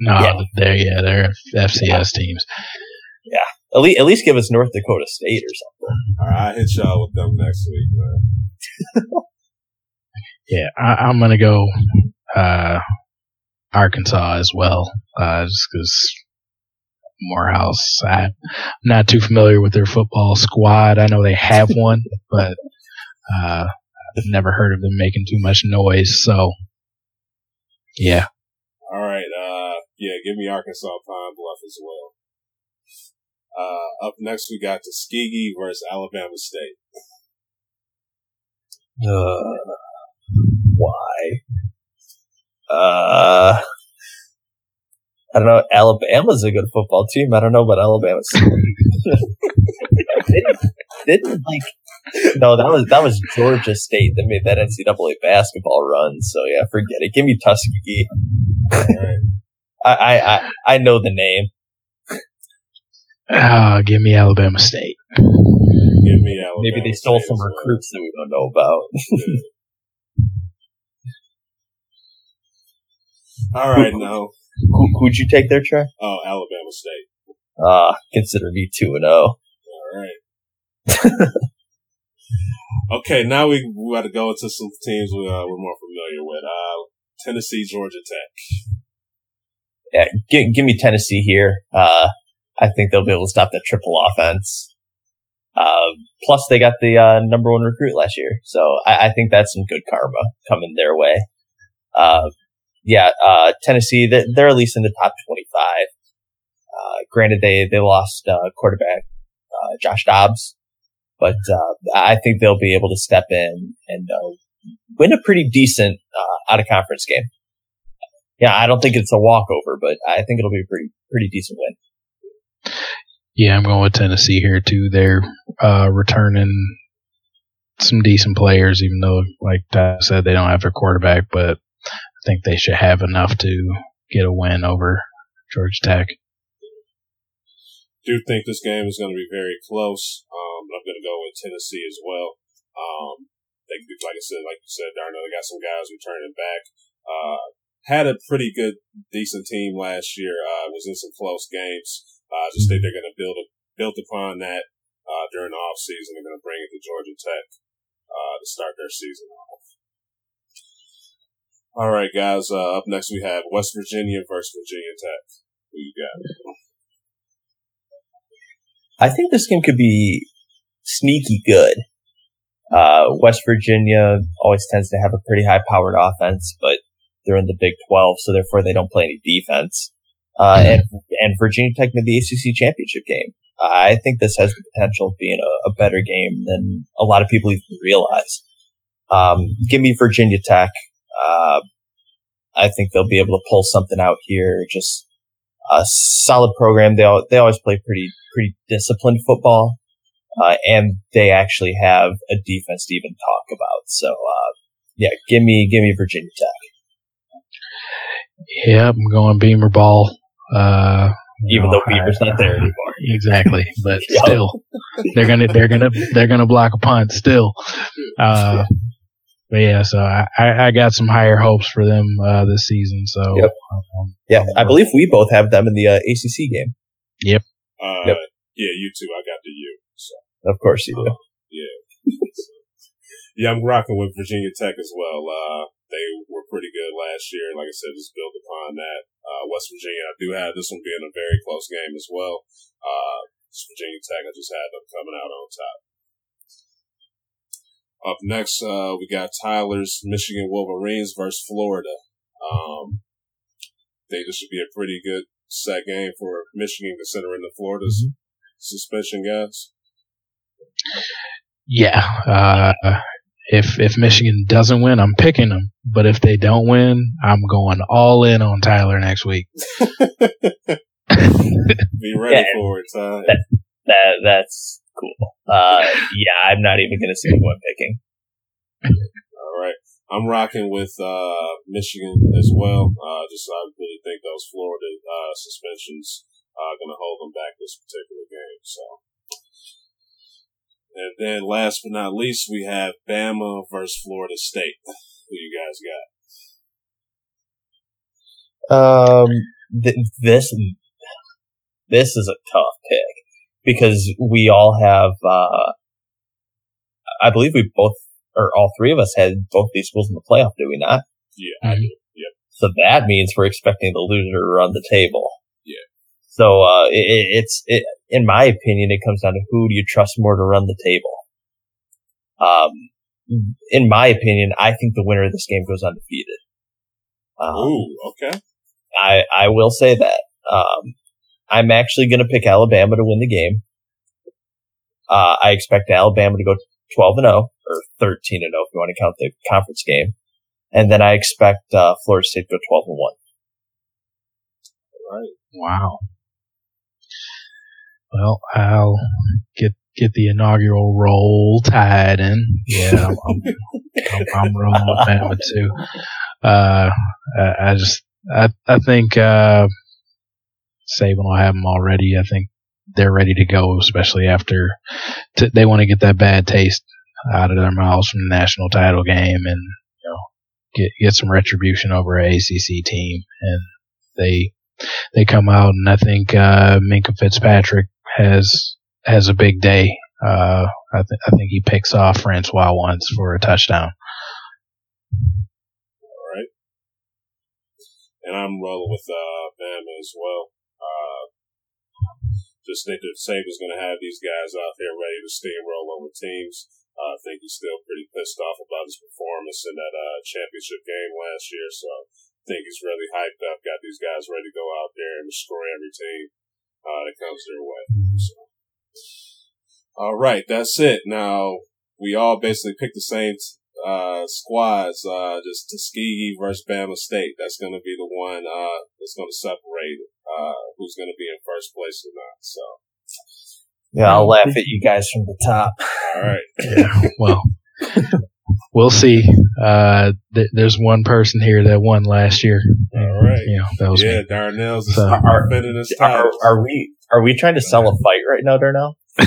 Speaker 2: No,
Speaker 3: Yeah.
Speaker 2: they're yeah, they're FCS teams.
Speaker 3: At least, at least give us North Dakota State or something.
Speaker 1: All right, I'll hit y'all with them next week, man.
Speaker 2: Yeah, I, I'm gonna go uh, Arkansas as well, uh, just because Morehouse. I, I'm not too familiar with their football squad. I know they have one, but uh, I've never heard of them making too much noise. So, yeah,
Speaker 1: All right, uh, yeah, give me Arkansas Pine Bluff as well. Uh, up next we got Tuskegee versus Alabama State.
Speaker 3: Uh, why? Uh, I don't know. Alabama's a good football team. I don't know about Alabama. didn't, didn't like no, that was that was Georgia State that made that NCAA basketball run. So yeah, forget it. Give me Tuskegee.
Speaker 1: Right.
Speaker 3: I I I, I know the name.
Speaker 2: Uh, give me Alabama State.
Speaker 1: Give me Alabama
Speaker 3: Maybe they stole
Speaker 1: State
Speaker 3: some
Speaker 1: as
Speaker 3: recruits that we don't know about.
Speaker 1: All right, now.
Speaker 3: Who who'd you take there, Trey?
Speaker 1: Oh, Alabama State.
Speaker 3: Uh consider me two and oh. zero.
Speaker 1: All right. okay, now we we got to go into some teams we, uh, we're more familiar with. Uh, Tennessee, Georgia Tech.
Speaker 3: Yeah, give, give me Tennessee here. Uh, I think they'll be able to stop that triple offense. Uh, plus they got the, uh, number one recruit last year. So I, I think that's some good karma coming their way. Uh, yeah, uh, Tennessee, they're, at least in the top 25. Uh, granted they, they lost, uh, quarterback, Josh Dobbs, but, I think they'll be able to step in and, win a pretty decent, out of conference game yeah, I don't think it's a walkover, but I think it'll be a pretty pretty decent win.
Speaker 2: Yeah, I'm going with Tennessee here too. They're uh, returning some decent players, even though, like I said, they don't have their quarterback. But I think they should have enough to get a win over Georgia Tech.
Speaker 1: Do think this game is going to be very close. Um, but I'm going to go with Tennessee as well. Um, they, like I said, like you said, Darnell, they got some guys returning back. Uh, had a pretty good, decent team last year. Uh, was in some close games. I just think they're going to build a, build upon that uh, during the off season. They're going to bring it to Georgia Tech uh, to start their season off. All right, guys. Uh, up next we have West Virginia versus Virginia Tech. Who you got?
Speaker 3: I think this game could be sneaky good. Uh, West Virginia always tends to have a pretty high powered offense, but they're in the Big 12, so therefore they don't play any defense. Uh, and, and Virginia Tech made the ACC championship game. I think this has the potential of being a, a better game than a lot of people even realize. Um, give me Virginia Tech. Uh, I think they'll be able to pull something out here. Just a solid program. They all, they always play pretty pretty disciplined football, uh, and they actually have a defense to even talk about. So uh, yeah, give me give me Virginia Tech.
Speaker 2: Yeah, I'm going Beamer ball. Uh,
Speaker 3: Even
Speaker 2: you
Speaker 3: though Beamer's
Speaker 2: I-
Speaker 3: not there anymore.
Speaker 2: Exactly, but
Speaker 3: Yeah.
Speaker 2: still, they're gonna they're gonna they're gonna block a punt still. Uh, but yeah, so I, I I got some higher hopes for them uh, this season. So
Speaker 3: Yep.
Speaker 2: um,
Speaker 3: Yeah, I believe we both have them in the uh, ACC game. Yep.
Speaker 1: Uh,
Speaker 3: Yep.
Speaker 1: Yeah, you too. I got the U. So
Speaker 3: Of course you do.
Speaker 1: yeah. Yeah, I'm rocking with Virginia Tech as well. They were pretty good last year. Like I said, just build upon that. Uh, West Virginia, I do have this one being a very close game as well. Uh, Virginia Tech, I just had them coming out on top. Up next, uh, we got Tyler's Michigan Wolverines versus Florida. Um, I think this should be a pretty good set game for Michigan, considering the Florida's mm-hmm. suspension guys.
Speaker 2: Yeah, uh, if if Michigan doesn't win, I'm picking them. But if they don't win, I'm going all in on Tyler next week. be
Speaker 1: ready yeah, for it, Ty.
Speaker 3: That, that that's cool. Uh, yeah, I'm not even going to say who I'm picking.
Speaker 1: All right. I'm rocking with uh, Michigan as well. Uh, just I really think those Florida uh, suspensions are going to hold them back this particular game. So, and then last but not least, we have Bama versus Florida State. Who you guys
Speaker 3: got? Um, th- this this is a tough pick because we all have, uh, I believe we both, or all three of us had both these schools in the playoff, do we not?
Speaker 1: Yeah, I do. Yep.
Speaker 3: So that means we're expecting the loser to run the table.
Speaker 1: Yeah.
Speaker 3: So, uh, it, it's, it, in my opinion, it comes down to who do you trust more to run the table? Um, in my opinion, I think the winner of this game goes undefeated.
Speaker 1: Um, Ooh, okay.
Speaker 3: I, I will say that. Um, I'm actually going to pick Alabama to win the game. Uh, I expect Alabama to go 12 and 0 or 13 and 0 if you want to count the conference game. And then I expect, uh, Florida State to go 12 and 1.
Speaker 1: All right.
Speaker 2: Wow. Well, I'll get get the inaugural Roll Tide in. Yeah, I'm, I'm, I'm rolling with Bama too. Uh, I just I I think uh, Saban will have them already. I think they're ready to go, especially after t- they want to get that bad taste out of their mouths from the national title game and you know get get some retribution over a ACC team. And they they come out, and I think uh, Minkah Fitzpatrick has has a big day. Uh, I, th- I think he picks off Francois once for a touchdown.
Speaker 1: All right, and I'm rolling with uh, Bama as well. Uh, just think that Saban's going to have these guys out there ready to steamroll over teams. Uh, I think he's still pretty pissed off about his performance in that uh, championship game last year. So I think he's really hyped up, got these guys ready to go out there and destroy every team uh, that comes their way. So. All right, that's it. Now we all basically picked the same uh, squads, uh, just Tuskegee versus Bama State. That's going to be the one, uh, that's going to separate, uh, who's going to be in first place or not. So.
Speaker 3: Yeah, I'll laugh at you guys from the top.
Speaker 1: All right.
Speaker 2: yeah, well, we'll see. Uh, th- there's one person here that won last year.
Speaker 1: All right.
Speaker 2: You know, that was
Speaker 1: yeah,
Speaker 2: me.
Speaker 1: Darnell's so, are, his
Speaker 3: are, are, we are we trying to sell a fight right now, Darnell?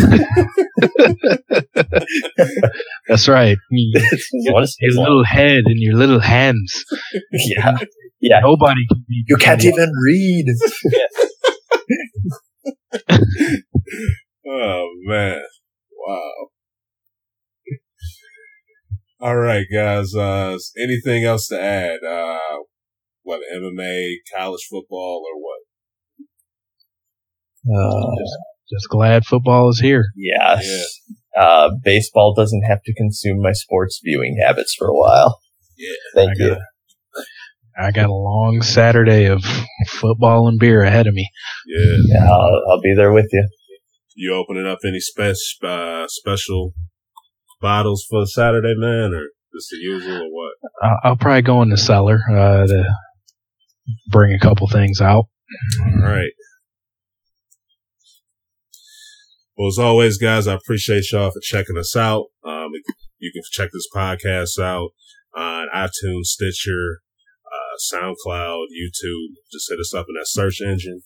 Speaker 2: That's right. what is your little head and your little hands.
Speaker 3: Yeah. Yeah.
Speaker 2: Nobody can be.
Speaker 3: You can't even read.
Speaker 1: oh man. Wow. All right, guys. Uh, anything else to add? Uh, what MMA, college football, or what?
Speaker 2: Uh, just, just glad football is here.
Speaker 3: Yes. Yeah. Uh, baseball doesn't have to consume my sports viewing habits for a while.
Speaker 1: Yeah.
Speaker 3: Thank
Speaker 2: I
Speaker 3: you.
Speaker 2: Got, I got a long Saturday of football and beer ahead of me.
Speaker 1: Yeah.
Speaker 3: yeah I'll, I'll be there with you.
Speaker 1: You opening up any spe- uh, special bottles for Saturday, man, or just the usual, or what?
Speaker 2: I'll, I'll probably go in the cellar uh, to bring a couple things out.
Speaker 1: All right. Well, as always, guys, I appreciate y'all for checking us out. Um, you can check this podcast out on iTunes, Stitcher, uh, SoundCloud, YouTube. Just hit us up in that search engine.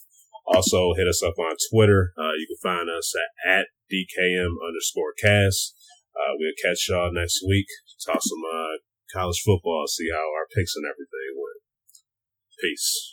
Speaker 1: Also, hit us up on Twitter. Uh, you can find us at, at DKM underscore cast. Uh, we'll catch y'all next week. Talk some uh, college football, see how our picks and everything went. Peace.